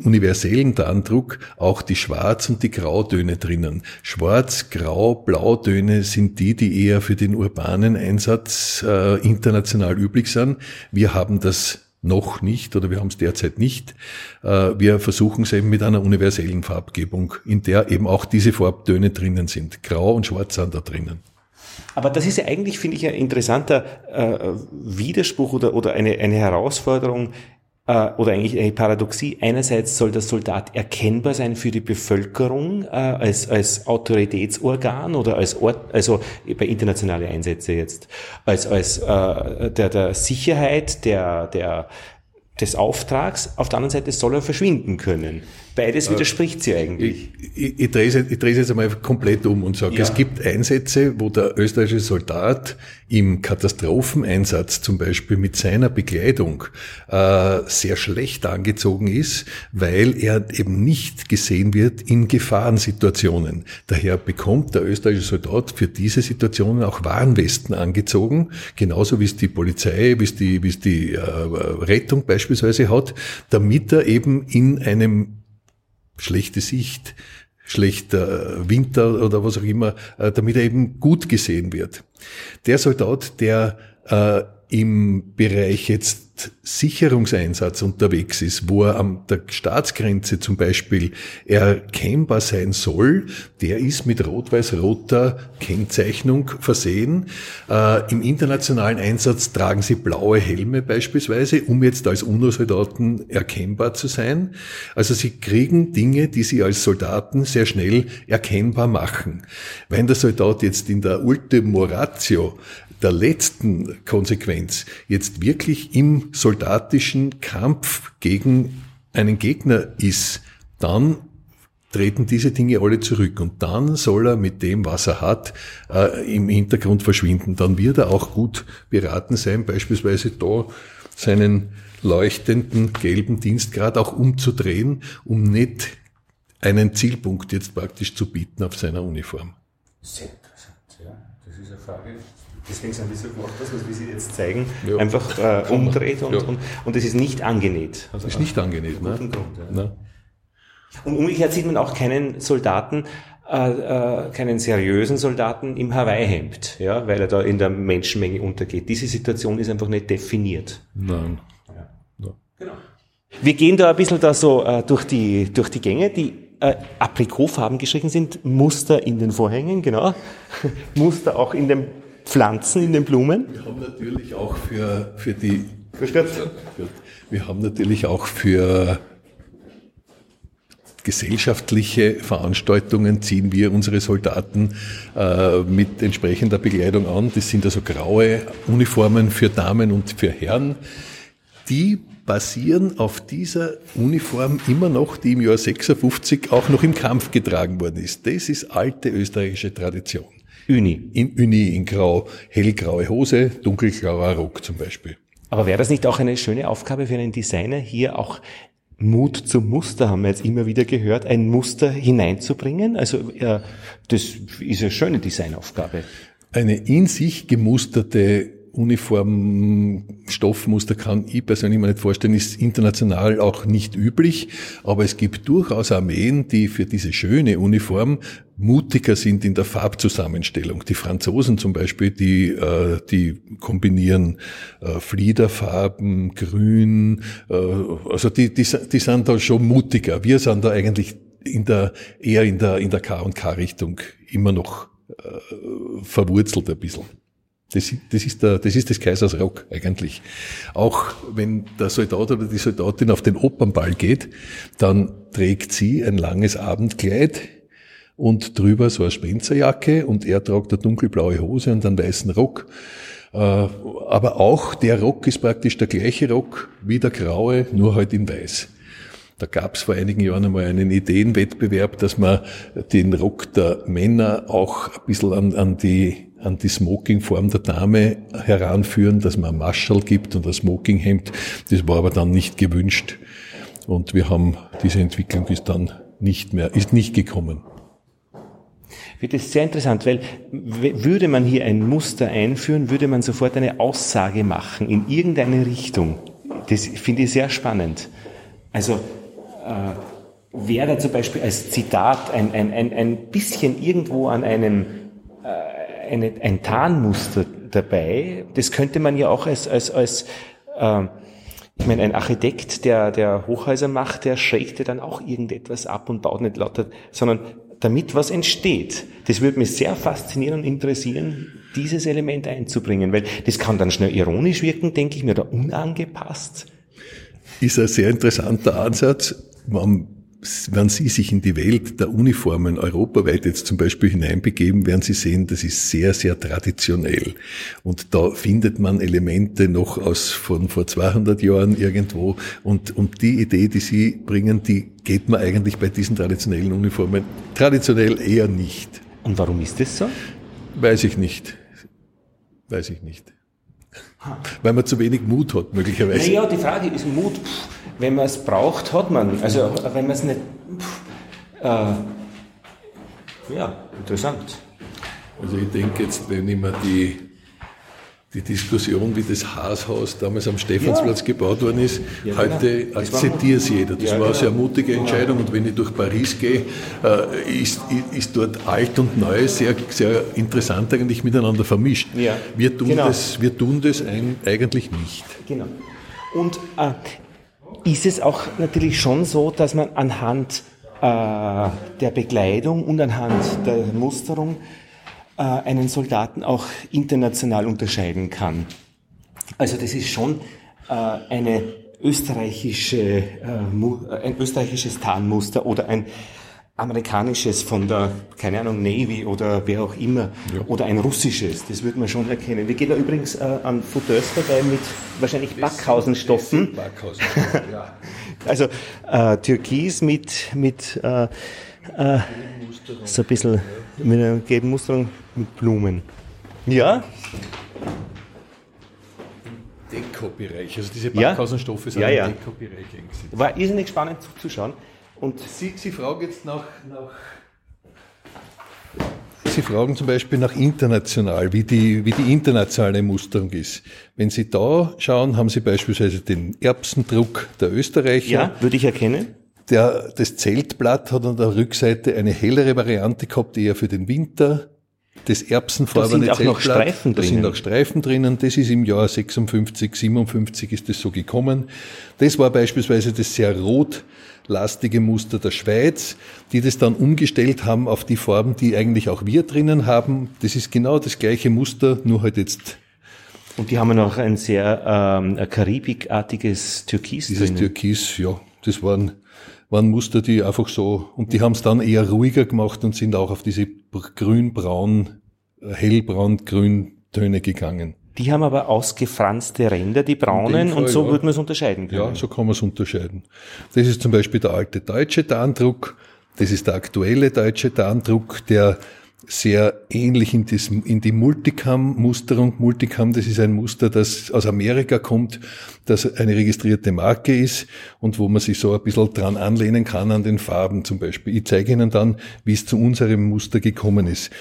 universellen Tarndruck auch die Schwarz- und die Grautöne drinnen. Schwarz, Grau, Blautöne sind die, die eher für den urbanen Einsatz äh, international üblich sind. Wir haben das noch nicht oder wir haben es derzeit nicht. Äh, wir versuchen es eben mit einer universellen Farbgebung, in der eben auch diese Farbtöne drinnen sind. Grau und Schwarz sind da drinnen. Aber das ist ja eigentlich, finde ich, ein interessanter äh, Widerspruch oder, oder eine, eine Herausforderung äh, oder eigentlich eine Paradoxie. Einerseits soll der Soldat erkennbar sein für die Bevölkerung äh, als, als Autoritätsorgan oder als Ort, also bei internationale Einsätze jetzt, als, als äh, der, der Sicherheit, der, der, des Auftrags. Auf der anderen Seite soll er verschwinden können. Beides äh, widerspricht sie eigentlich. Ich, ich, ich drehe es ich drehe es jetzt einmal komplett um und sage, ja. es gibt Einsätze, wo der österreichische Soldat im Katastropheneinsatz zum Beispiel mit seiner Bekleidung äh, sehr schlecht angezogen ist, weil er eben nicht gesehen wird in Gefahrensituationen. Daher bekommt der österreichische Soldat für diese Situationen auch Warnwesten angezogen, genauso wie es die Polizei, wie es die, wie es die äh, Rettung beispielsweise hat, damit er eben in einem schlechte Sicht, schlechter Winter oder was auch immer, äh, damit er eben gut gesehen wird. Der Soldat, der äh, im Bereich jetzt Sicherungseinsatz unterwegs ist, wo er an der Staatsgrenze zum Beispiel erkennbar sein soll, der ist mit rot-weiß-roter Kennzeichnung versehen. Äh, Im internationalen Einsatz tragen sie blaue Helme beispielsweise, um jetzt als UNO-Soldaten erkennbar zu sein. Also sie kriegen Dinge, die sie als Soldaten sehr schnell erkennbar machen. Wenn der Soldat jetzt in der Ultimo Ratio der letzten Konsequenz jetzt wirklich im soldatischen Kampf gegen einen Gegner ist, dann treten diese Dinge alle zurück und dann soll er mit dem, was er hat, äh, im Hintergrund verschwinden. Dann wird er auch gut beraten sein, beispielsweise da seinen leuchtenden gelben Dienstgrad auch umzudrehen, um nicht einen Zielpunkt jetzt praktisch zu bieten auf seiner Uniform. Sehr interessant, ja. Das ist eine Frage, deswegen sind die so gemacht, dass was wir Sie jetzt zeigen, ja. einfach äh, umdreht und, ja. und, und es ist nicht angenäht. Also ist nicht angenäht, ne? Grund, ja. Und umgekehrt sieht man auch keinen Soldaten, äh, äh, keinen seriösen Soldaten im Hawaii-Hemd, ja, weil er da in der Menschenmenge untergeht. Diese Situation ist einfach nicht definiert. Nein. Genau. Wir gehen da ein bisschen da so äh, durch, die, durch die Gänge, die äh, Aprikotfarben gestrichen sind, Muster in den Vorhängen, genau. <laughs> Muster auch in dem Pflanzen in den Blumen? Wir haben natürlich auch für, für die. Wir haben natürlich auch für gesellschaftliche Veranstaltungen ziehen wir unsere Soldaten äh, mit entsprechender Bekleidung an. Das sind also graue Uniformen für Damen und für Herren. Die basieren auf dieser Uniform immer noch, die im Jahr 56 auch noch im Kampf getragen worden ist. Das ist alte österreichische Tradition. Uni. In Uni, in grau, hellgraue Hose, dunkelgrauer Rock zum Beispiel. Aber wäre das nicht auch eine schöne Aufgabe für einen Designer, hier auch Mut zum Muster, haben wir jetzt immer wieder gehört, ein Muster hineinzubringen? Also äh, das ist eine schöne Designaufgabe. Eine in sich gemusterte Uniform, Stoffmuster kann ich persönlich mir nicht vorstellen, ist international auch nicht üblich, aber es gibt durchaus Armeen, die für diese schöne Uniform mutiger sind in der Farbzusammenstellung. Die Franzosen zum Beispiel, die, äh, die kombinieren äh, Fliederfarben, Grün, äh, also die, die, die sind da schon mutiger. Wir sind da eigentlich in der, eher in der, in der K&K-Richtung immer noch äh, verwurzelt ein bisschen. Das, das, ist der, das ist des Kaisers Rock eigentlich. Auch wenn der Soldat oder die Soldatin auf den Opernball geht, dann trägt sie ein langes Abendkleid und drüber so eine Spencerjacke und er tragt eine dunkelblaue Hose und einen weißen Rock. Äh, aber auch der Rock ist praktisch der gleiche Rock wie der graue, nur halt in weiß. Da gab es vor einigen Jahren einmal einen Ideenwettbewerb, dass man den Rock der Männer auch ein bisschen an, an die an die Smokingform der Dame heranführen, dass man ein Maschall gibt und ein Smokinghemd. Das war aber dann nicht gewünscht. Und wir haben, diese Entwicklung ist dann nicht mehr, ist nicht gekommen. Wird es sehr interessant, weil würde man hier ein Muster einführen, würde man sofort eine Aussage machen in irgendeine Richtung. Das finde ich sehr spannend. Also äh, wäre zum Beispiel als Zitat ein, ein, ein, ein bisschen irgendwo an einem äh, eine, ein Tarnmuster dabei, das könnte man ja auch als, als, als äh, ich meine, ein Architekt, der, der Hochhäuser macht, der schrägt ja dann auch irgendetwas ab und baut nicht lauter, sondern damit was entsteht. Das würde mich sehr faszinieren und interessieren, dieses Element einzubringen, weil das kann dann schnell ironisch wirken, denke ich mir, oder unangepasst. Ist ein sehr interessanter Ansatz. Man wenn Sie sich in die Welt der Uniformen europaweit jetzt zum Beispiel hineinbegeben, werden Sie sehen, das ist sehr, sehr traditionell. Und da findet man Elemente noch aus von vor 200 Jahren irgendwo. Und, und die Idee, die Sie bringen, die geht man eigentlich bei diesen traditionellen Uniformen traditionell eher nicht. Und warum ist das so? Weiß ich nicht. Weiß ich nicht. Weil man zu wenig Mut hat, möglicherweise. Naja, die Frage ist Mut. Pff wenn man es braucht, hat man. Also wenn man es nicht. Pff, äh, ja, interessant. Also ich denke jetzt, wenn ich mir die, die Diskussion, wie das Haashaus damals am Stephansplatz ja. gebaut worden ist, ja, heute genau. akzeptiert es jeder. Das ja, war eine genau. sehr mutige Entscheidung und wenn ich durch Paris gehe, äh, ist, ist dort alt und neu sehr, sehr interessant eigentlich miteinander vermischt. Wir, tun genau. das, wir tun das eigentlich nicht. Genau. Und äh, ist es auch natürlich schon so, dass man anhand äh, der Bekleidung und anhand der Musterung äh, einen Soldaten auch international unterscheiden kann. Also das ist schon äh, eine österreichische, äh, ein österreichisches Tarnmuster oder ein amerikanisches von der, keine Ahnung, Navy oder wer auch immer, ja. oder ein russisches, das würde man schon erkennen. Wir gehen da übrigens äh, an Fauteuils vorbei mit wahrscheinlich Backhausenstoffen. Backhausen, ja. <laughs> also äh, Türkis mit, mit äh, äh, so ein bisschen mit einer gelben Musterung mit Blumen. Ja? Deko-Bereich, also diese Backhausenstoffe sind ja, ja. im Deko-Bereich War irrsinnig spannend zuzuschauen. Und Sie, Sie fragen jetzt nach, nach Sie fragen zum Beispiel nach international, wie die, wie die internationale Musterung ist. Wenn Sie da schauen, haben Sie beispielsweise den Erbsendruck der Österreicher. Ja, würde ich erkennen. Der, das Zeltblatt hat an der Rückseite eine hellere Variante gehabt, eher für den Winter. Das erbsenfarbene da sind auch noch Streifen da sind auch Streifen drinnen. Das ist im Jahr 56, 57 ist das so gekommen. Das war beispielsweise das sehr rot lastige Muster der Schweiz, die das dann umgestellt haben auf die Farben, die eigentlich auch wir drinnen haben. Das ist genau das gleiche Muster, nur halt jetzt und die haben noch ein sehr ähm, karibikartiges Türkis Dieses drinnen. Türkis, ja, das waren, waren Muster, die einfach so, und die haben es dann eher ruhiger gemacht und sind auch auf diese grün-braun, äh, hellbraun-grün Töne gegangen. Die haben aber ausgefranste Ränder, die braunen, Fall, und so ja. würde man es unterscheiden können. Ja, so kann man es unterscheiden. Das ist zum Beispiel der alte deutsche Tarndruck, das ist der aktuelle deutsche Tarndruck, der sehr ähnlich in, das, in die Multicam-Musterung. Multicam, das ist ein Muster, das aus Amerika kommt, das eine registrierte Marke ist und wo man sich so ein bisschen dran anlehnen kann an den Farben zum Beispiel. Ich zeige Ihnen dann, wie es zu unserem Muster gekommen ist.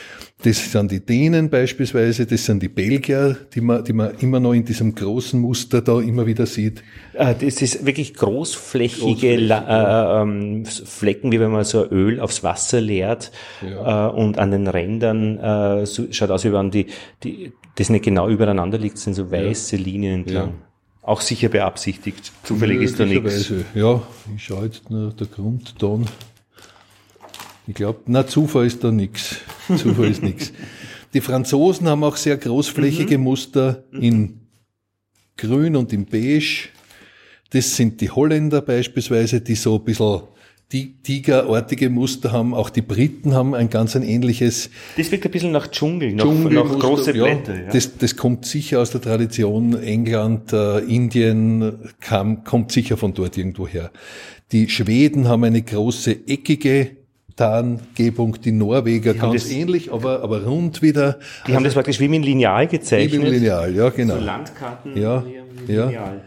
Das sind die Dänen beispielsweise, das sind die Belgier, die man, die man immer noch in diesem großen Muster da immer wieder sieht. Äh, das ist wirklich großflächige Großflächig, ja. Ähm, Flecken, wie wenn man so Öl aufs Wasser leert ja. Äh, und an den Rändern äh, so, schaut aus, wie wenn die, die, das nicht genau übereinander liegt, sind so weiße ja. Linien entlang. Auch sicher beabsichtigt. Zufällig ist da nichts. Ja, ich schaue jetzt nur der Grundton. Ich glaube, na Zufall ist da nichts. Zufall ist nichts. <laughs> Die Franzosen haben auch sehr großflächige mhm. Muster in Grün und in Beige. Das sind die Holländer beispielsweise, die so ein bisschen tigerartige Muster haben. Auch die Briten haben ein ganz ein ähnliches. Das wirkt ein bisschen nach Dschungel, nach, nach große Blätter. Ja, ja. Das, das kommt sicher aus der Tradition England, äh, Indien, kam, kommt sicher von dort irgendwo her. Die Schweden haben eine große eckige Tarngebung, die Norweger, Die ganz das- ähnlich, aber, aber rund wieder. Die haben das praktisch wie mit Lineal gezeichnet. lineal, ja, genau. So Landkarten. Ja, wie ja. Lineal.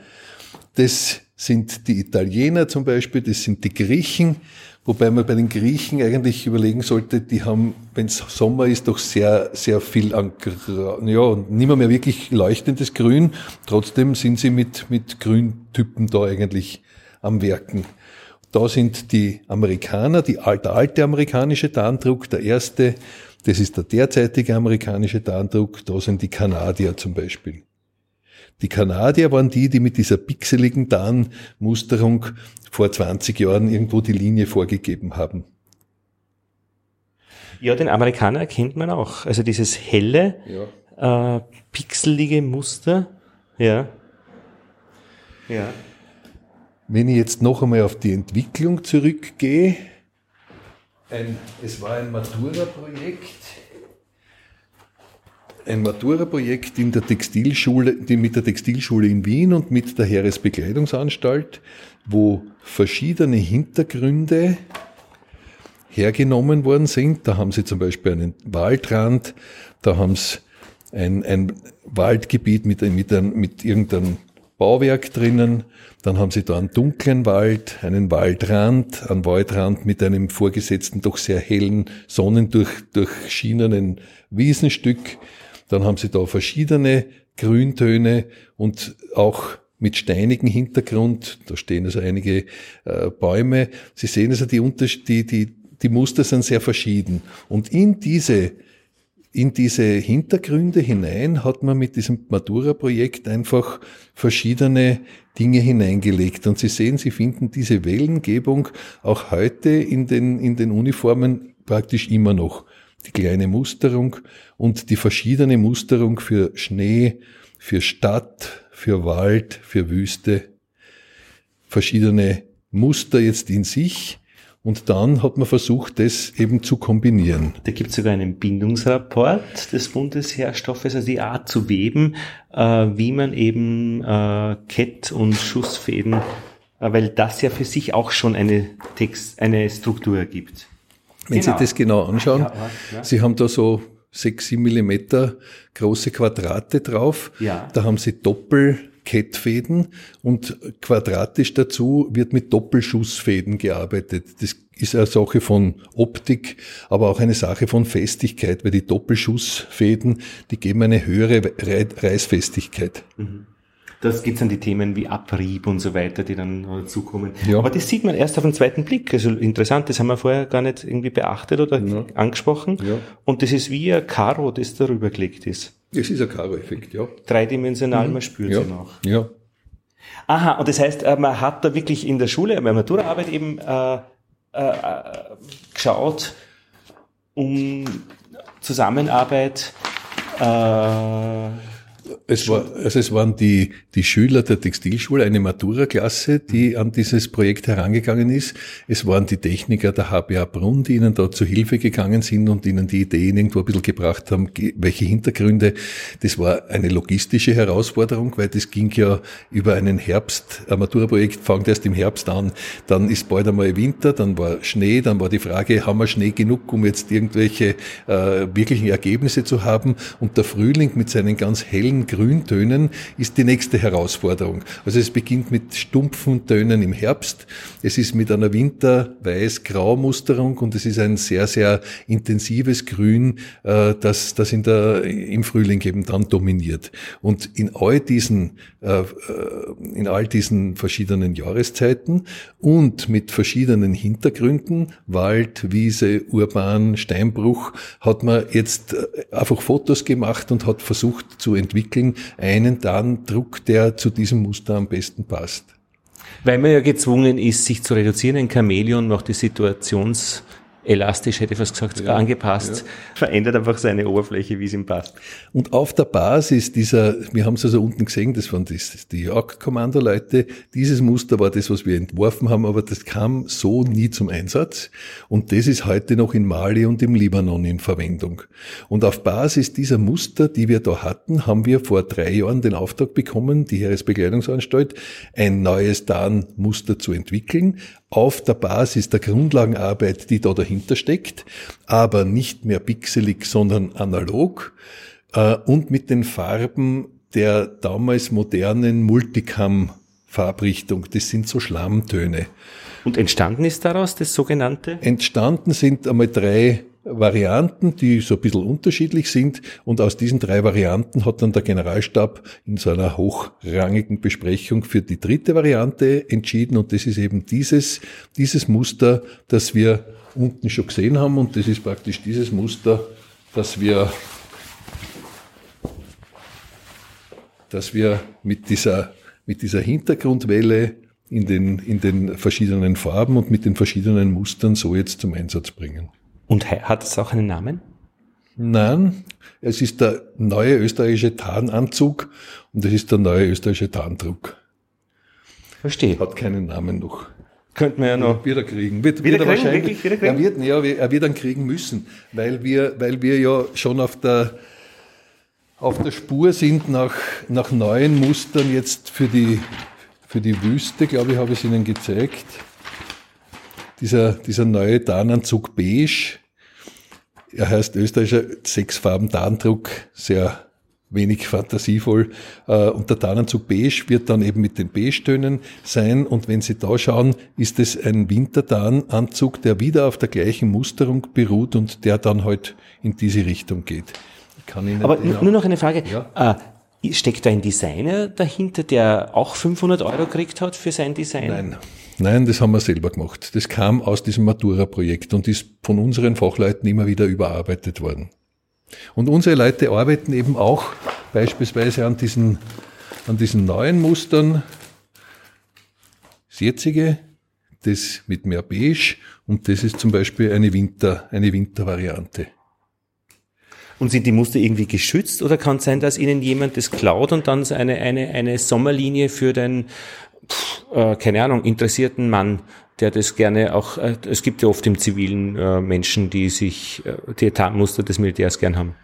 Das sind die Italiener zum Beispiel, das sind die Griechen, wobei man bei den Griechen eigentlich überlegen sollte, die haben, wenn es Sommer ist, doch sehr, sehr viel an, ja, mehr, mehr wirklich leuchtendes Grün. Trotzdem sind sie mit, mit Grüntypen da eigentlich am Werken. Da sind die Amerikaner, die alte, alte amerikanische Tarndruck, der erste, das ist der derzeitige amerikanische Tarndruck, da sind die Kanadier zum Beispiel. Die Kanadier waren die, die mit dieser pixeligen Tarnmusterung vor 20 Jahren irgendwo die Linie vorgegeben haben. Ja, den Amerikaner erkennt man auch. Also dieses helle, Ja. äh, pixelige Muster. Ja. Ja. Wenn ich jetzt noch einmal auf die Entwicklung zurückgehe, ein, es war ein Matura-Projekt, ein Matura-Projekt in der Textilschule, die mit der Textilschule in Wien und mit der Heeresbekleidungsanstalt, wo verschiedene Hintergründe hergenommen worden sind. Da haben sie zum Beispiel einen Waldrand, da haben sie ein, ein Waldgebiet mit, mit, mit irgendeinem Bauwerk drinnen, dann haben sie da einen dunklen Wald, einen Waldrand, einen Waldrand mit einem vorgesetzten, doch sehr hellen, sonnendurchschienenen Wiesenstück. Dann haben sie da verschiedene Grüntöne und auch mit steinigem Hintergrund. Da stehen also einige äh, Bäume. Sie sehen also die, die, die, die Muster sind sehr verschieden. Und in diese in diese Hintergründe hinein hat man mit diesem Matura-Projekt einfach verschiedene Dinge hineingelegt. Und Sie sehen, Sie finden diese Wellengebung auch heute in den, in den Uniformen praktisch immer noch. Die kleine Musterung und die verschiedene Musterung für Schnee, für Stadt, für Wald, für Wüste. Verschiedene Muster jetzt in sich. Und dann hat man versucht, das eben zu kombinieren. Da gibt es sogar einen Bindungsrapport des Bundesheerstoffes, also die Art zu weben, äh, wie man eben äh, Kett- und Schussfäden, äh, weil das ja für sich auch schon eine Text, eine Struktur gibt. Wenn Genau. Sie das genau anschauen, Ja, ja. Sie haben da so sechs, sieben Millimeter große Quadrate drauf. Ja. Da haben Sie Doppelkettfäden und quadratisch dazu wird mit Doppelschussfäden gearbeitet. Das ist eine Sache von Optik, aber auch eine Sache von Festigkeit, weil die Doppelschussfäden, die geben eine höhere Rei- Reißfestigkeit. Das geht an die Themen wie Abrieb und so weiter, die dann dazukommen. Ja. Aber das sieht man erst auf den zweiten Blick. Also interessant, das haben wir vorher gar nicht irgendwie beachtet oder angesprochen. Ja. Und das ist wie ein Karo, das darüber gelegt ist. Das ist ein Karo-Effekt, ja. Dreidimensional, man spürt Ja. sie noch. ja. Aha, und das heißt, äh, man hat da wirklich in der Schule, bei der Maturaarbeit eben äh, äh, äh, geschaut, um Zusammenarbeit, äh, Es, war, also es waren die, die Schüler der Textilschule, eine Matura-Klasse, die an dieses Projekt herangegangen ist. Es waren die Techniker der HBA Brunn, die ihnen da zu Hilfe gegangen sind und ihnen die Ideen irgendwo ein bisschen gebracht haben, welche Hintergründe. Das war eine logistische Herausforderung, weil das ging ja über einen Herbst. Ein Matura-Projekt fängt erst im Herbst an, dann ist bald einmal Winter, dann war Schnee, dann war die Frage, haben wir Schnee genug, um jetzt irgendwelche äh, wirklichen Ergebnisse zu haben? Und der Frühling mit seinen ganz hellen Grüntönen ist die nächste Herausforderung. Also es beginnt mit stumpfen Tönen im Herbst, es ist mit einer Winter-Weiß-Grau-Musterung und es ist ein sehr, sehr intensives Grün, äh, das, das in der, im Frühling eben dann dominiert. Und in all diesen, äh, äh, in all diesen verschiedenen Jahreszeiten und mit verschiedenen Hintergründen, Wald, Wiese, Urban, Steinbruch, hat man jetzt äh, einfach Fotos gemacht und hat versucht zu entwickeln, einen Tarndruck, der zu diesem Muster am besten passt. weil man ja gezwungen ist, sich zu reduzieren. Ein Chamäleon macht die Situations elastisch, hätte ich fast gesagt, sogar angepasst, verändert einfach seine Oberfläche, wie es ihm passt. Und auf der Basis dieser, wir haben es also unten gesehen, das waren die, die Jagdkommandoleute, dieses Muster war das, was wir entworfen haben, aber das kam so nie zum Einsatz. Und das ist heute noch in Mali und im Libanon in Verwendung. Und auf Basis dieser Muster, die wir da hatten, haben wir vor drei Jahren den Auftrag bekommen, die Heeresbekleidungsanstalt, ein neues Tarnmuster zu entwickeln, auf der Basis der Grundlagenarbeit, die da dahinter steckt, aber nicht mehr pixelig, sondern analog äh, und mit den Farben der damals modernen Multicam-Farbrichtung. Das sind so Schlammtöne. Und entstanden ist daraus das sogenannte? Entstanden sind einmal drei Varianten, die so ein bisschen unterschiedlich sind. Und aus diesen drei Varianten hat dann der Generalstab in so einer hochrangigen Besprechung für die dritte Variante entschieden. Und das ist eben dieses, dieses Muster, das wir unten schon gesehen haben. Und das ist praktisch dieses Muster, das wir, dass wir mit dieser, mit dieser Hintergrundwelle in den, in den verschiedenen Farben und mit den verschiedenen Mustern so jetzt zum Einsatz bringen. Und hat es auch einen Namen? Nein, es ist der neue österreichische Tarnanzug und es ist der neue österreichische Tarndruck. Verstehe. Hat keinen Namen noch. Könnten wir ja noch. Wieder kriegen. Wird, wieder wird kriegen, wahrscheinlich? Wieder kriegen? Er wird, ja, er wird dann kriegen müssen, weil wir, weil wir ja schon auf der, auf der Spur sind nach, nach neuen Mustern jetzt für die, für die Wüste, glaube ich, habe ich es Ihnen gezeigt dieser, dieser neue Tarnanzug beige. Er heißt österreichischer Sechsfarben Tarndruck, sehr wenig fantasievoll. Äh, und der Tarnanzug beige wird dann eben mit den Beige-Tönen sein. Und wenn Sie da schauen, ist es ein Wintertarnanzug, der wieder auf der gleichen Musterung beruht und der dann halt in diese Richtung geht. Aber nur noch eine Frage. Ja? Äh, steckt da ein Designer dahinter, der auch 500 Euro gekriegt hat für sein Design? Nein. Nein, das haben wir selber gemacht. Das kam aus diesem Matura-Projekt und ist von unseren Fachleuten immer wieder überarbeitet worden. Und unsere Leute arbeiten eben auch beispielsweise an diesen, an diesen neuen Mustern. Das jetzige, das mit mehr Beige und das ist zum Beispiel eine Winter, eine Wintervariante. Und sind die Muster irgendwie geschützt oder kann es sein, dass Ihnen jemand das klaut und dann eine, eine, eine Sommerlinie für den äh, keine Ahnung, interessierten Mann, der das gerne auch, äh, es gibt ja oft im zivilen äh, Menschen, die sich äh, die Etatmuster des Militärs gern haben.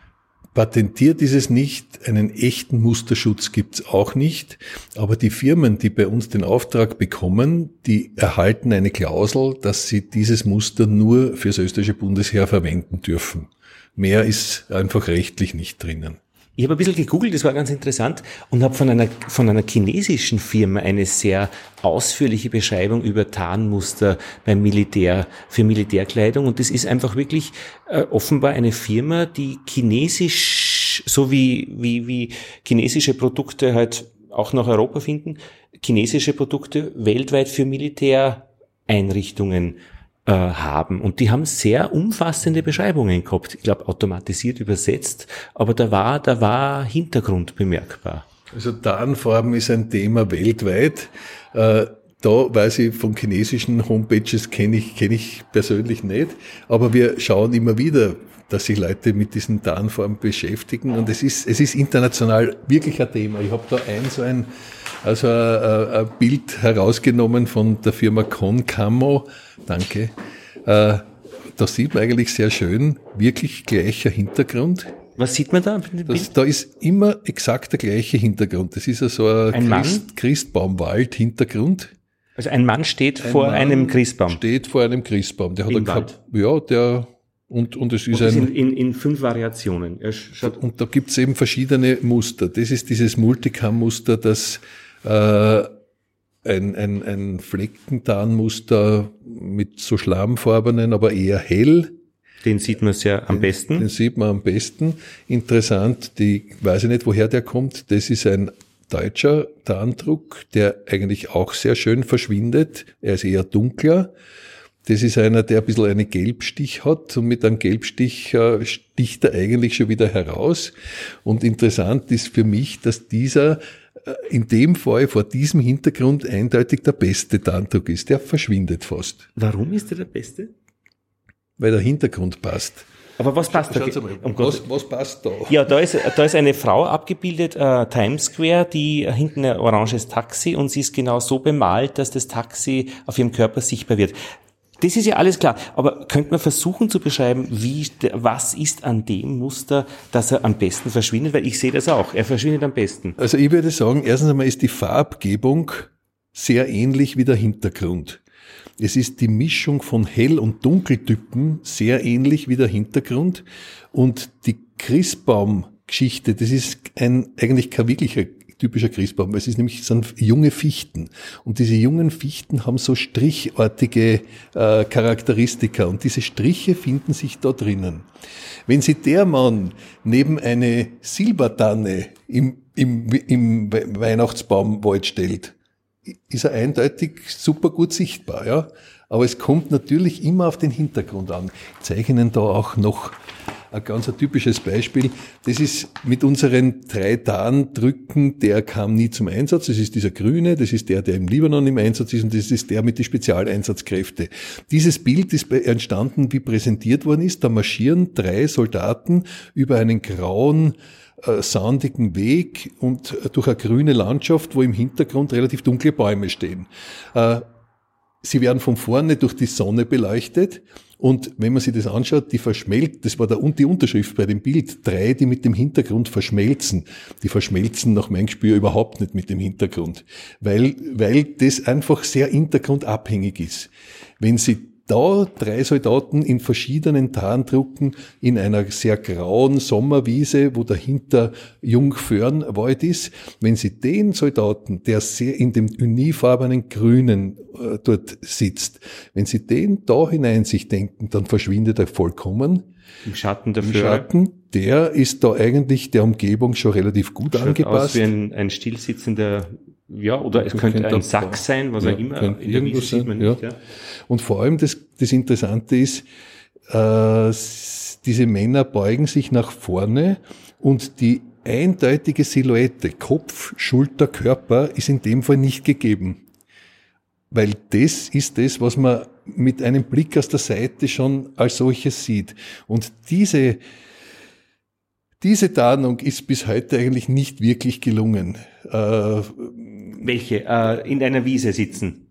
Patentiert ist es nicht, einen echten Musterschutz gibt's auch nicht, aber die Firmen, die bei uns den Auftrag bekommen, die erhalten eine Klausel, dass sie dieses Muster nur fürs österreichische Bundesheer verwenden dürfen. Mehr ist einfach rechtlich nicht drinnen. Ich habe ein bisschen gegoogelt, das war ganz interessant, und habe von einer, von einer chinesischen Firma eine sehr ausführliche Beschreibung über Tarnmuster beim Militär, für Militärkleidung. Und das ist einfach wirklich äh, offenbar eine Firma, die chinesisch, so wie, wie, wie chinesische Produkte halt auch nach Europa finden, chinesische Produkte weltweit für Militäreinrichtungen äh, haben. Und die haben sehr umfassende Beschreibungen gehabt. Ich glaube, automatisiert übersetzt, aber da war, da war Hintergrund bemerkbar. Also Tarnfarben ist ein Thema weltweit. Äh, da weiß ich von chinesischen Homepages kenne ich, kenne ich persönlich nicht. Aber wir schauen immer wieder, dass sich Leute mit diesen Tarnfarben beschäftigen. Und es ist, es ist international wirklich ein Thema. Ich habe da ein so ein, also ein, ein Bild herausgenommen von der Firma Concamo. Danke. Äh, da sieht man eigentlich sehr schön, wirklich gleicher Hintergrund. Was sieht man da? Das, da ist immer exakt der gleiche Hintergrund. Das ist ja so ein, ein Christ, Christbaumwald-Hintergrund. Also ein Mann steht ein vor Mann einem Christbaum. Steht vor einem Christbaum. Der hat Im Wald. ja, der und, und es ist und ein. In, in fünf Variationen. Und da gibt's eben verschiedene Muster. Das ist dieses Multicam-Muster, das äh, ein, ein, ein Fleckentarnmuster mit so schlammfarbenen, aber eher hell. Den sieht man ja am den, besten. Den sieht man am besten. Interessant, die weiß ich nicht, woher der kommt. Das ist ein deutscher Tarndruck, der eigentlich auch sehr schön verschwindet. Er ist eher dunkler. Das ist einer, der ein bisschen einen Gelbstich hat und mit einem Gelbstich äh, sticht er eigentlich schon wieder heraus. Und interessant ist für mich, dass dieser in dem Fall vor diesem Hintergrund eindeutig der beste Tarndruck ist. Der verschwindet fast. Warum ist er der beste? Weil der Hintergrund passt. Aber was passt da? Um was, was passt da? Ja, da ist, da ist eine Frau abgebildet, äh, Times Square, die äh, hinten ein oranges Taxi und sie ist genau so bemalt, dass das Taxi auf ihrem Körper sichtbar wird. Das ist ja alles klar. Aber könnte man versuchen zu beschreiben, wie, was ist an dem Muster, dass er am besten verschwindet? Weil ich sehe das auch. Er verschwindet am besten. Also ich würde sagen, erstens einmal ist die Farbgebung sehr ähnlich wie der Hintergrund. Es ist die Mischung von Hell- und Dunkeltypen sehr ähnlich wie der Hintergrund. Und die Christbaum-Geschichte, das ist ein, eigentlich kein wirklicher typischer Christbaum, weil es ist nämlich sind junge Fichten. Und diese jungen Fichten haben so strichartige äh, Charakteristika und diese Striche finden sich da drinnen. Wenn Sie der Mann neben eine Silbertanne im, im, im Weihnachtsbaumwald stellt, ist er eindeutig super gut sichtbar, ja. Aber es kommt natürlich immer auf den Hintergrund an. Ich zeige Ihnen da auch noch ein ganz ein typisches Beispiel. Das ist mit unseren drei Tarndrücken, der kam nie zum Einsatz. Das ist dieser grüne, das ist der, der im Libanon im Einsatz ist und das ist der mit den Spezialeinsatzkräfte. Dieses Bild ist entstanden, wie präsentiert worden ist. Da marschieren drei Soldaten über einen grauen äh, sandigen Weg und durch eine grüne Landschaft, wo im Hintergrund relativ dunkle Bäume stehen. Äh, sie werden von vorne durch die Sonne beleuchtet und wenn man sich das anschaut, die verschmelzt, das war der, die Unterschrift bei dem Bild, drei, die mit dem Hintergrund verschmelzen. Die verschmelzen nach meinem Gespür überhaupt nicht mit dem Hintergrund, weil, weil das einfach sehr hintergrundabhängig ist. Wenn Sie da drei Soldaten in verschiedenen Tarndrucken in einer sehr grauen Sommerwiese, wo dahinter Jungförnwald ist. Wenn Sie den Soldaten, der sehr in dem unifarbenen Grünen äh, dort sitzt, wenn Sie den da hinein sich denken, dann verschwindet er vollkommen. Im Schatten dafür. Im Schatten, der ist da eigentlich der Umgebung schon relativ gut Schaut angepasst. Aus wie ein, ein stillsitzender ja, oder es könnte, könnte ein Sack sein, was ja, auch immer. In der Wiese sieht man nicht, ja. Und vor allem das, das Interessante ist, äh, diese Männer beugen sich nach vorne und die eindeutige Silhouette, Kopf, Schulter, Körper, ist in dem Fall nicht gegeben. Weil das ist das, was man mit einem Blick aus der Seite schon als solches sieht. Und diese, diese Tarnung ist bis heute eigentlich nicht wirklich gelungen. Äh, welche? Äh, in einer Wiese sitzen?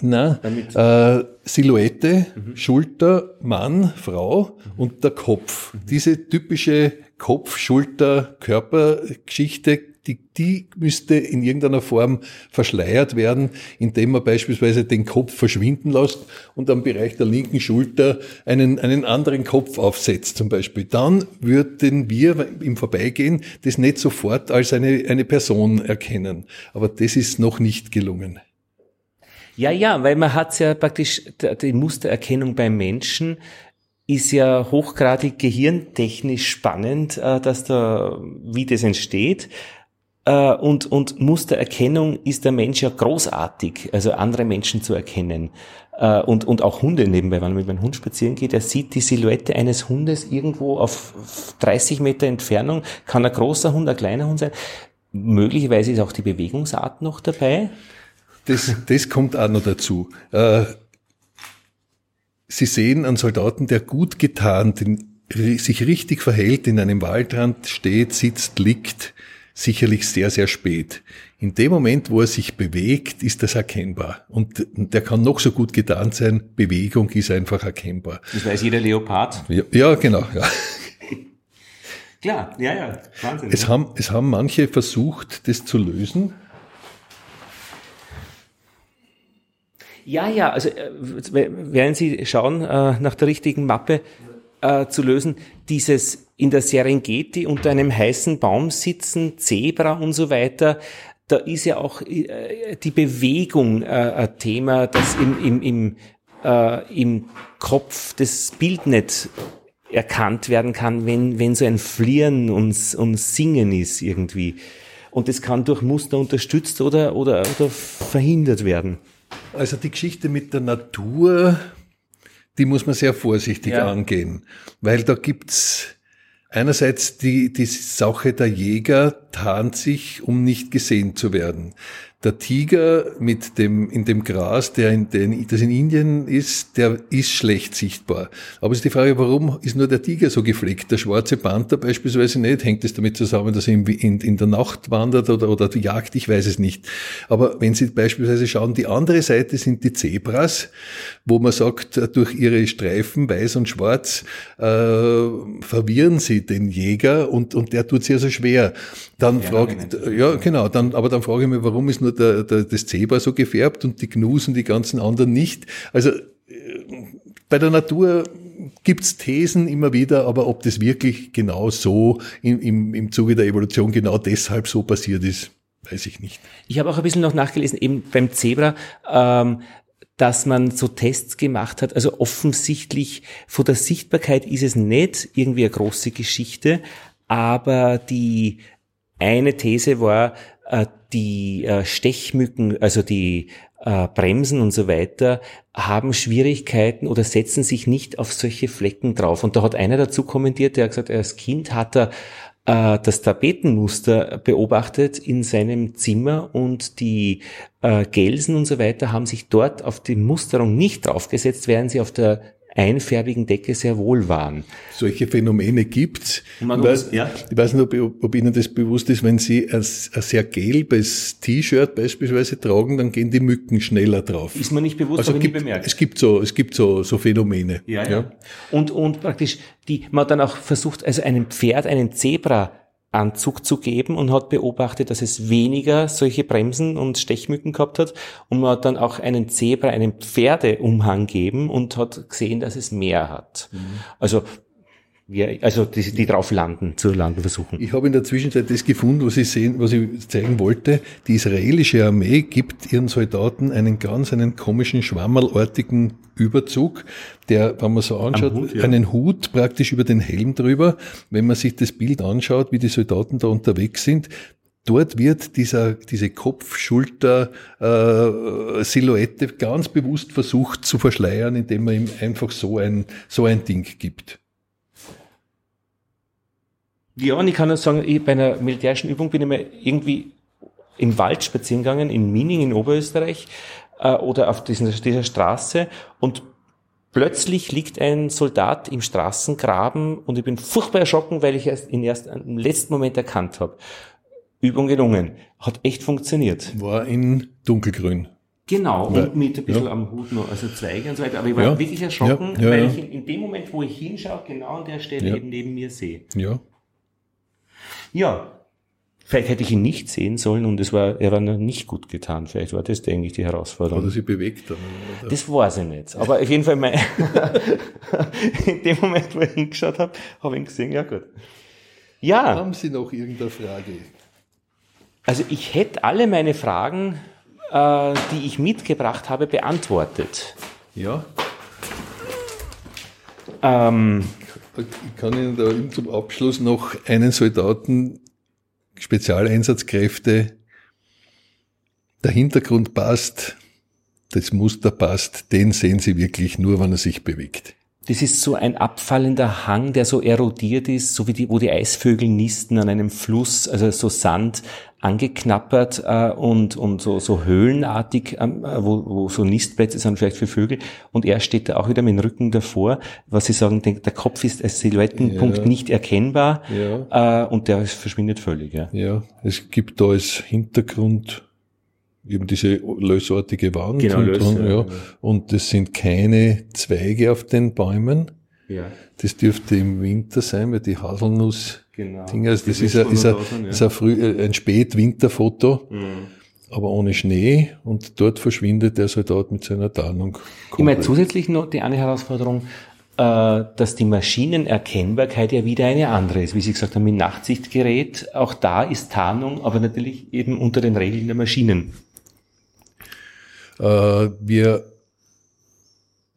Na, äh, Silhouette, mhm. Schulter, Mann, Frau mhm. und der Kopf. Mhm. Diese typische Kopf, Schulter, Körpergeschichte die, die müsste in irgendeiner Form verschleiert werden, indem man beispielsweise den Kopf verschwinden lässt und am Bereich der linken Schulter einen, einen anderen Kopf aufsetzt zum Beispiel. Dann würden wir im Vorbeigehen das nicht sofort als eine, eine Person erkennen. Aber das ist noch nicht gelungen. Ja, ja, weil man hat ja praktisch die Mustererkennung beim Menschen ist ja hochgradig gehirntechnisch spannend, äh, dass da, wie das entsteht. Äh, und, und Mustererkennung ist der Mensch ja großartig, also andere Menschen zu erkennen. Äh, und, und auch Hunde nebenbei, wenn man mit einem Hund spazieren geht, er sieht die Silhouette eines Hundes irgendwo auf 30 Meter Entfernung, kann ein großer Hund, ein kleiner Hund sein. Möglicherweise ist auch die Bewegungsart noch dabei. Das, das kommt auch noch dazu. Äh, Sie sehen einen Soldaten, der gut getan, den, sich richtig verhält, in einem Waldrand steht, sitzt, liegt, sicherlich sehr, sehr spät. In dem Moment, wo er sich bewegt, ist das erkennbar. Und der kann noch so gut getan sein, Bewegung ist einfach erkennbar. Das weiß jeder Leopard. Ja, ja genau. Ja. Klar, ja, ja, Wahnsinn. Es haben, es haben manche versucht, das zu lösen. Ja, ja, also äh, werden Sie schauen äh, nach der richtigen Mappe äh, zu lösen, dieses in der Serengeti unter einem heißen Baum sitzen, Zebra und so weiter, da ist ja auch äh, die Bewegung äh, ein Thema, das im, im, im, äh, im Kopf das Bild nicht erkannt werden kann, wenn, wenn so ein Flieren und, und Singen ist irgendwie. Und das kann durch Muster unterstützt oder, oder, oder verhindert werden. Also die Geschichte mit der Natur, die muss man sehr vorsichtig ja. angehen, weil da gibt's einerseits die, die Sache der Jäger tarnt sich, um nicht gesehen zu werden. Der Tiger mit dem, in dem Gras, der in den, das in Indien ist, der ist schlecht sichtbar. Aber es ist die Frage, warum ist nur der Tiger so gepflegt? Der schwarze Panther beispielsweise nicht. Hängt es damit zusammen, dass er in, in, in der Nacht wandert oder, oder die Jagd? Ich weiß es nicht. Aber wenn Sie beispielsweise schauen, die andere Seite sind die Zebras, wo man sagt, durch ihre Streifen, weiß und schwarz, äh, verwirren sie den Jäger und, und der tut sehr, sehr schwer. Dann ja, fragt, ja, genau, dann, aber dann frage ich mich, warum ist nur nur der, der, das Zebra so gefärbt und die Gnus und die ganzen anderen nicht. Also äh, bei der Natur gibt's Thesen immer wieder, aber ob das wirklich genau so im, im, im Zuge der Evolution genau deshalb so passiert ist, weiß ich nicht. Ich habe auch ein bisschen noch nachgelesen, eben beim Zebra, ähm, dass man so Tests gemacht hat. Also offensichtlich von der Sichtbarkeit ist es nicht irgendwie eine große Geschichte, aber die eine These war, die äh, Stechmücken, also die äh, Bremsen und so weiter, haben Schwierigkeiten oder setzen sich nicht auf solche Flecken drauf. Und da hat einer dazu kommentiert, der hat gesagt, als Kind hat er äh, das Tapetenmuster beobachtet in seinem Zimmer und die äh, Gelsen und so weiter haben sich dort auf die Musterung nicht draufgesetzt, während sie auf der einfärbigen Decke sehr wohl waren. Solche Phänomene gibt's. Ich, weiß, ja? ich weiß nicht, ob, ob, Ihnen das bewusst ist, wenn Sie ein, ein sehr gelbes T-Shirt beispielsweise tragen, dann gehen die Mücken schneller drauf. Ist mir nicht bewusst, also habe ich nie bemerkt. Es gibt so, es gibt so, so Phänomene. Ja, ja. ja. Und, und praktisch, die, man hat dann auch versucht, also einem Pferd, einen Zebra Anzug zu geben und hat beobachtet, dass es weniger solche Bremsen und Stechmücken gehabt hat. Und man hat dann auch einen Zebra, einen Pferdeumhang geben und hat gesehen, dass es mehr hat. Mhm. Also ja, also die, die drauf landen, zu landen versuchen. Ich habe in der Zwischenzeit das gefunden, was ich sehen, was ich zeigen wollte. Die israelische Armee gibt ihren Soldaten einen ganz, einen komischen, schwammerlartigen Überzug, der, wenn man so anschaut, Hut, ja. einen Hut praktisch über den Helm drüber. Wenn man sich das Bild anschaut, wie die Soldaten da unterwegs sind, Dort wird dieser, diese Kopf-Schulter-Silhouette äh, ganz bewusst versucht zu verschleiern, indem man ihm einfach so ein, so ein Ding gibt. Ja, und ich kann nur sagen, ich, bei einer militärischen Übung bin ich mal irgendwie im Wald spazieren gegangen, in Mining in Oberösterreich äh, oder auf diesen, dieser Straße und plötzlich liegt ein Soldat im Straßengraben und ich bin furchtbar erschrocken, weil ich erst in erst im letzten Moment erkannt habe. Übung gelungen. Hat echt funktioniert. War in dunkelgrün. Genau, und mit ein bisschen ja. am Hut noch, also Zweige und so weiter. Aber ich war ja. wirklich erschrocken, ja. weil ich in, in, dem Moment, wo ich hinschaue, genau an der Stelle eben neben mir sehe. Ja. Ja, vielleicht hätte ich ihn nicht sehen sollen und es war, er war noch nicht gut getan. Vielleicht war das, denke ich, die Herausforderung. Oder sie bewegt dann. Oder? Das weiß ich nicht. Aber auf jeden Fall, mein, <laughs> in dem Moment, wo ich hingeschaut habe, habe ich ihn gesehen, ja gut. Ja. Haben Sie noch irgendeine Frage? Also ich hätte alle meine Fragen, äh, die ich mitgebracht habe, beantwortet. Ja. Ähm, ich kann Ihnen da zum Abschluss noch einen Soldaten, Spezialeinsatzkräfte, der Hintergrund passt, das Muster passt, den sehen Sie wirklich nur, wenn er sich bewegt. Das ist so ein abfallender Hang, der so erodiert ist, so wie die, wo die Eisvögel nisten an einem Fluss, also so Sand angeknappert äh, und, und so, so höhlenartig, ähm, äh, wo, wo so Nistplätze sind vielleicht für Vögel. Und er steht da auch wieder mit dem Rücken davor, was Sie sagen, denkt, der Kopf ist als Silhouettenpunkt ja. nicht erkennbar ja. äh, und der verschwindet völlig. Ja. ja, es gibt da als Hintergrund eben diese lösartige Wand. Genau, und, Lös, und, ja, und es sind keine Zweige auf den Bäumen. Ja. Das dürfte im Winter sein, weil die Haselnuss Genau. Ding, also das ist, ein, ist, ein, ja. ist ein, früh, äh, ein Spätwinterfoto, mhm. aber ohne Schnee und dort verschwindet der Soldat mit seiner Tarnung. Komplett. Ich meine, zusätzlich noch die eine Herausforderung, äh, dass die Maschinenerkennbarkeit ja wieder eine andere ist. Wie Sie gesagt haben, mit Nachtsichtgerät, auch da ist Tarnung, aber natürlich eben unter den Regeln der Maschinen. Äh, wir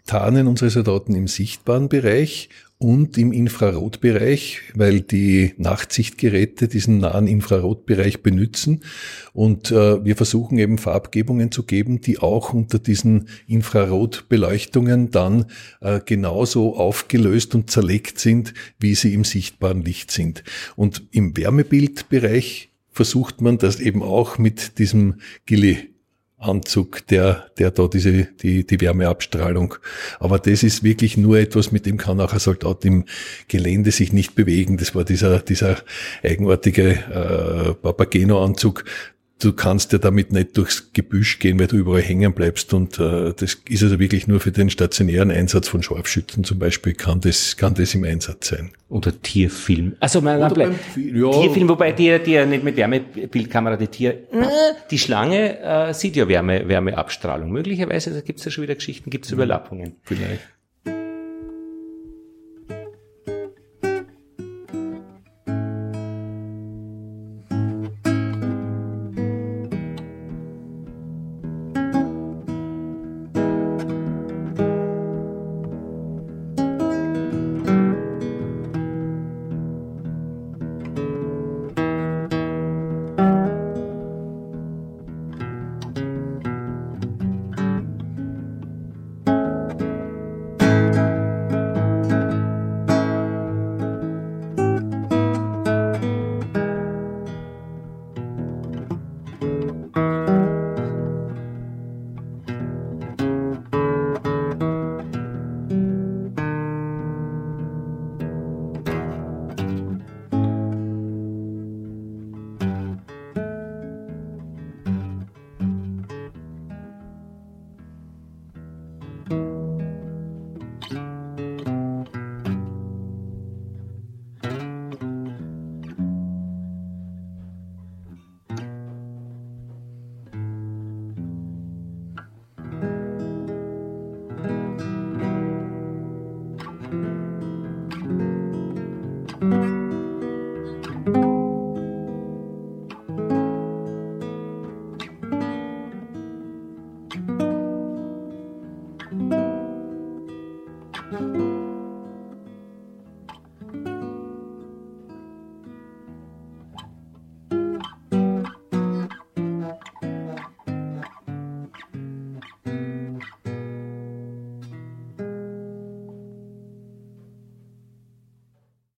tarnen unsere Soldaten im sichtbaren Bereich und im Infrarotbereich, weil die Nachtsichtgeräte diesen nahen Infrarotbereich benützen. Und äh, wir versuchen eben Farbgebungen zu geben, die auch unter diesen Infrarotbeleuchtungen dann äh, genauso aufgelöst und zerlegt sind, wie sie im sichtbaren Licht sind. Und im Wärmebildbereich versucht man das eben auch mit diesem Gilly Anzug, der, der da diese, die, die Wärmeabstrahlung. Aber das ist wirklich nur etwas, mit dem kann auch ein Soldat im Gelände sich nicht bewegen. Das war dieser, dieser eigenartige äh, Papageno-Anzug. Du kannst ja damit nicht durchs Gebüsch gehen, weil du überall hängen bleibst und äh, das ist also wirklich nur für den stationären Einsatz von Scharfschützen zum Beispiel kann das, kann das im Einsatz sein. Oder Tierfilm. Also mein ja. Tierfilm, wobei die, die ja nicht mit Wärmebildkamera, die Tier, die Schlange äh, sieht ja Wärme, Wärmeabstrahlung. Möglicherweise, da gibt es ja schon wieder Geschichten, gibt es Überlappungen. Vielleicht.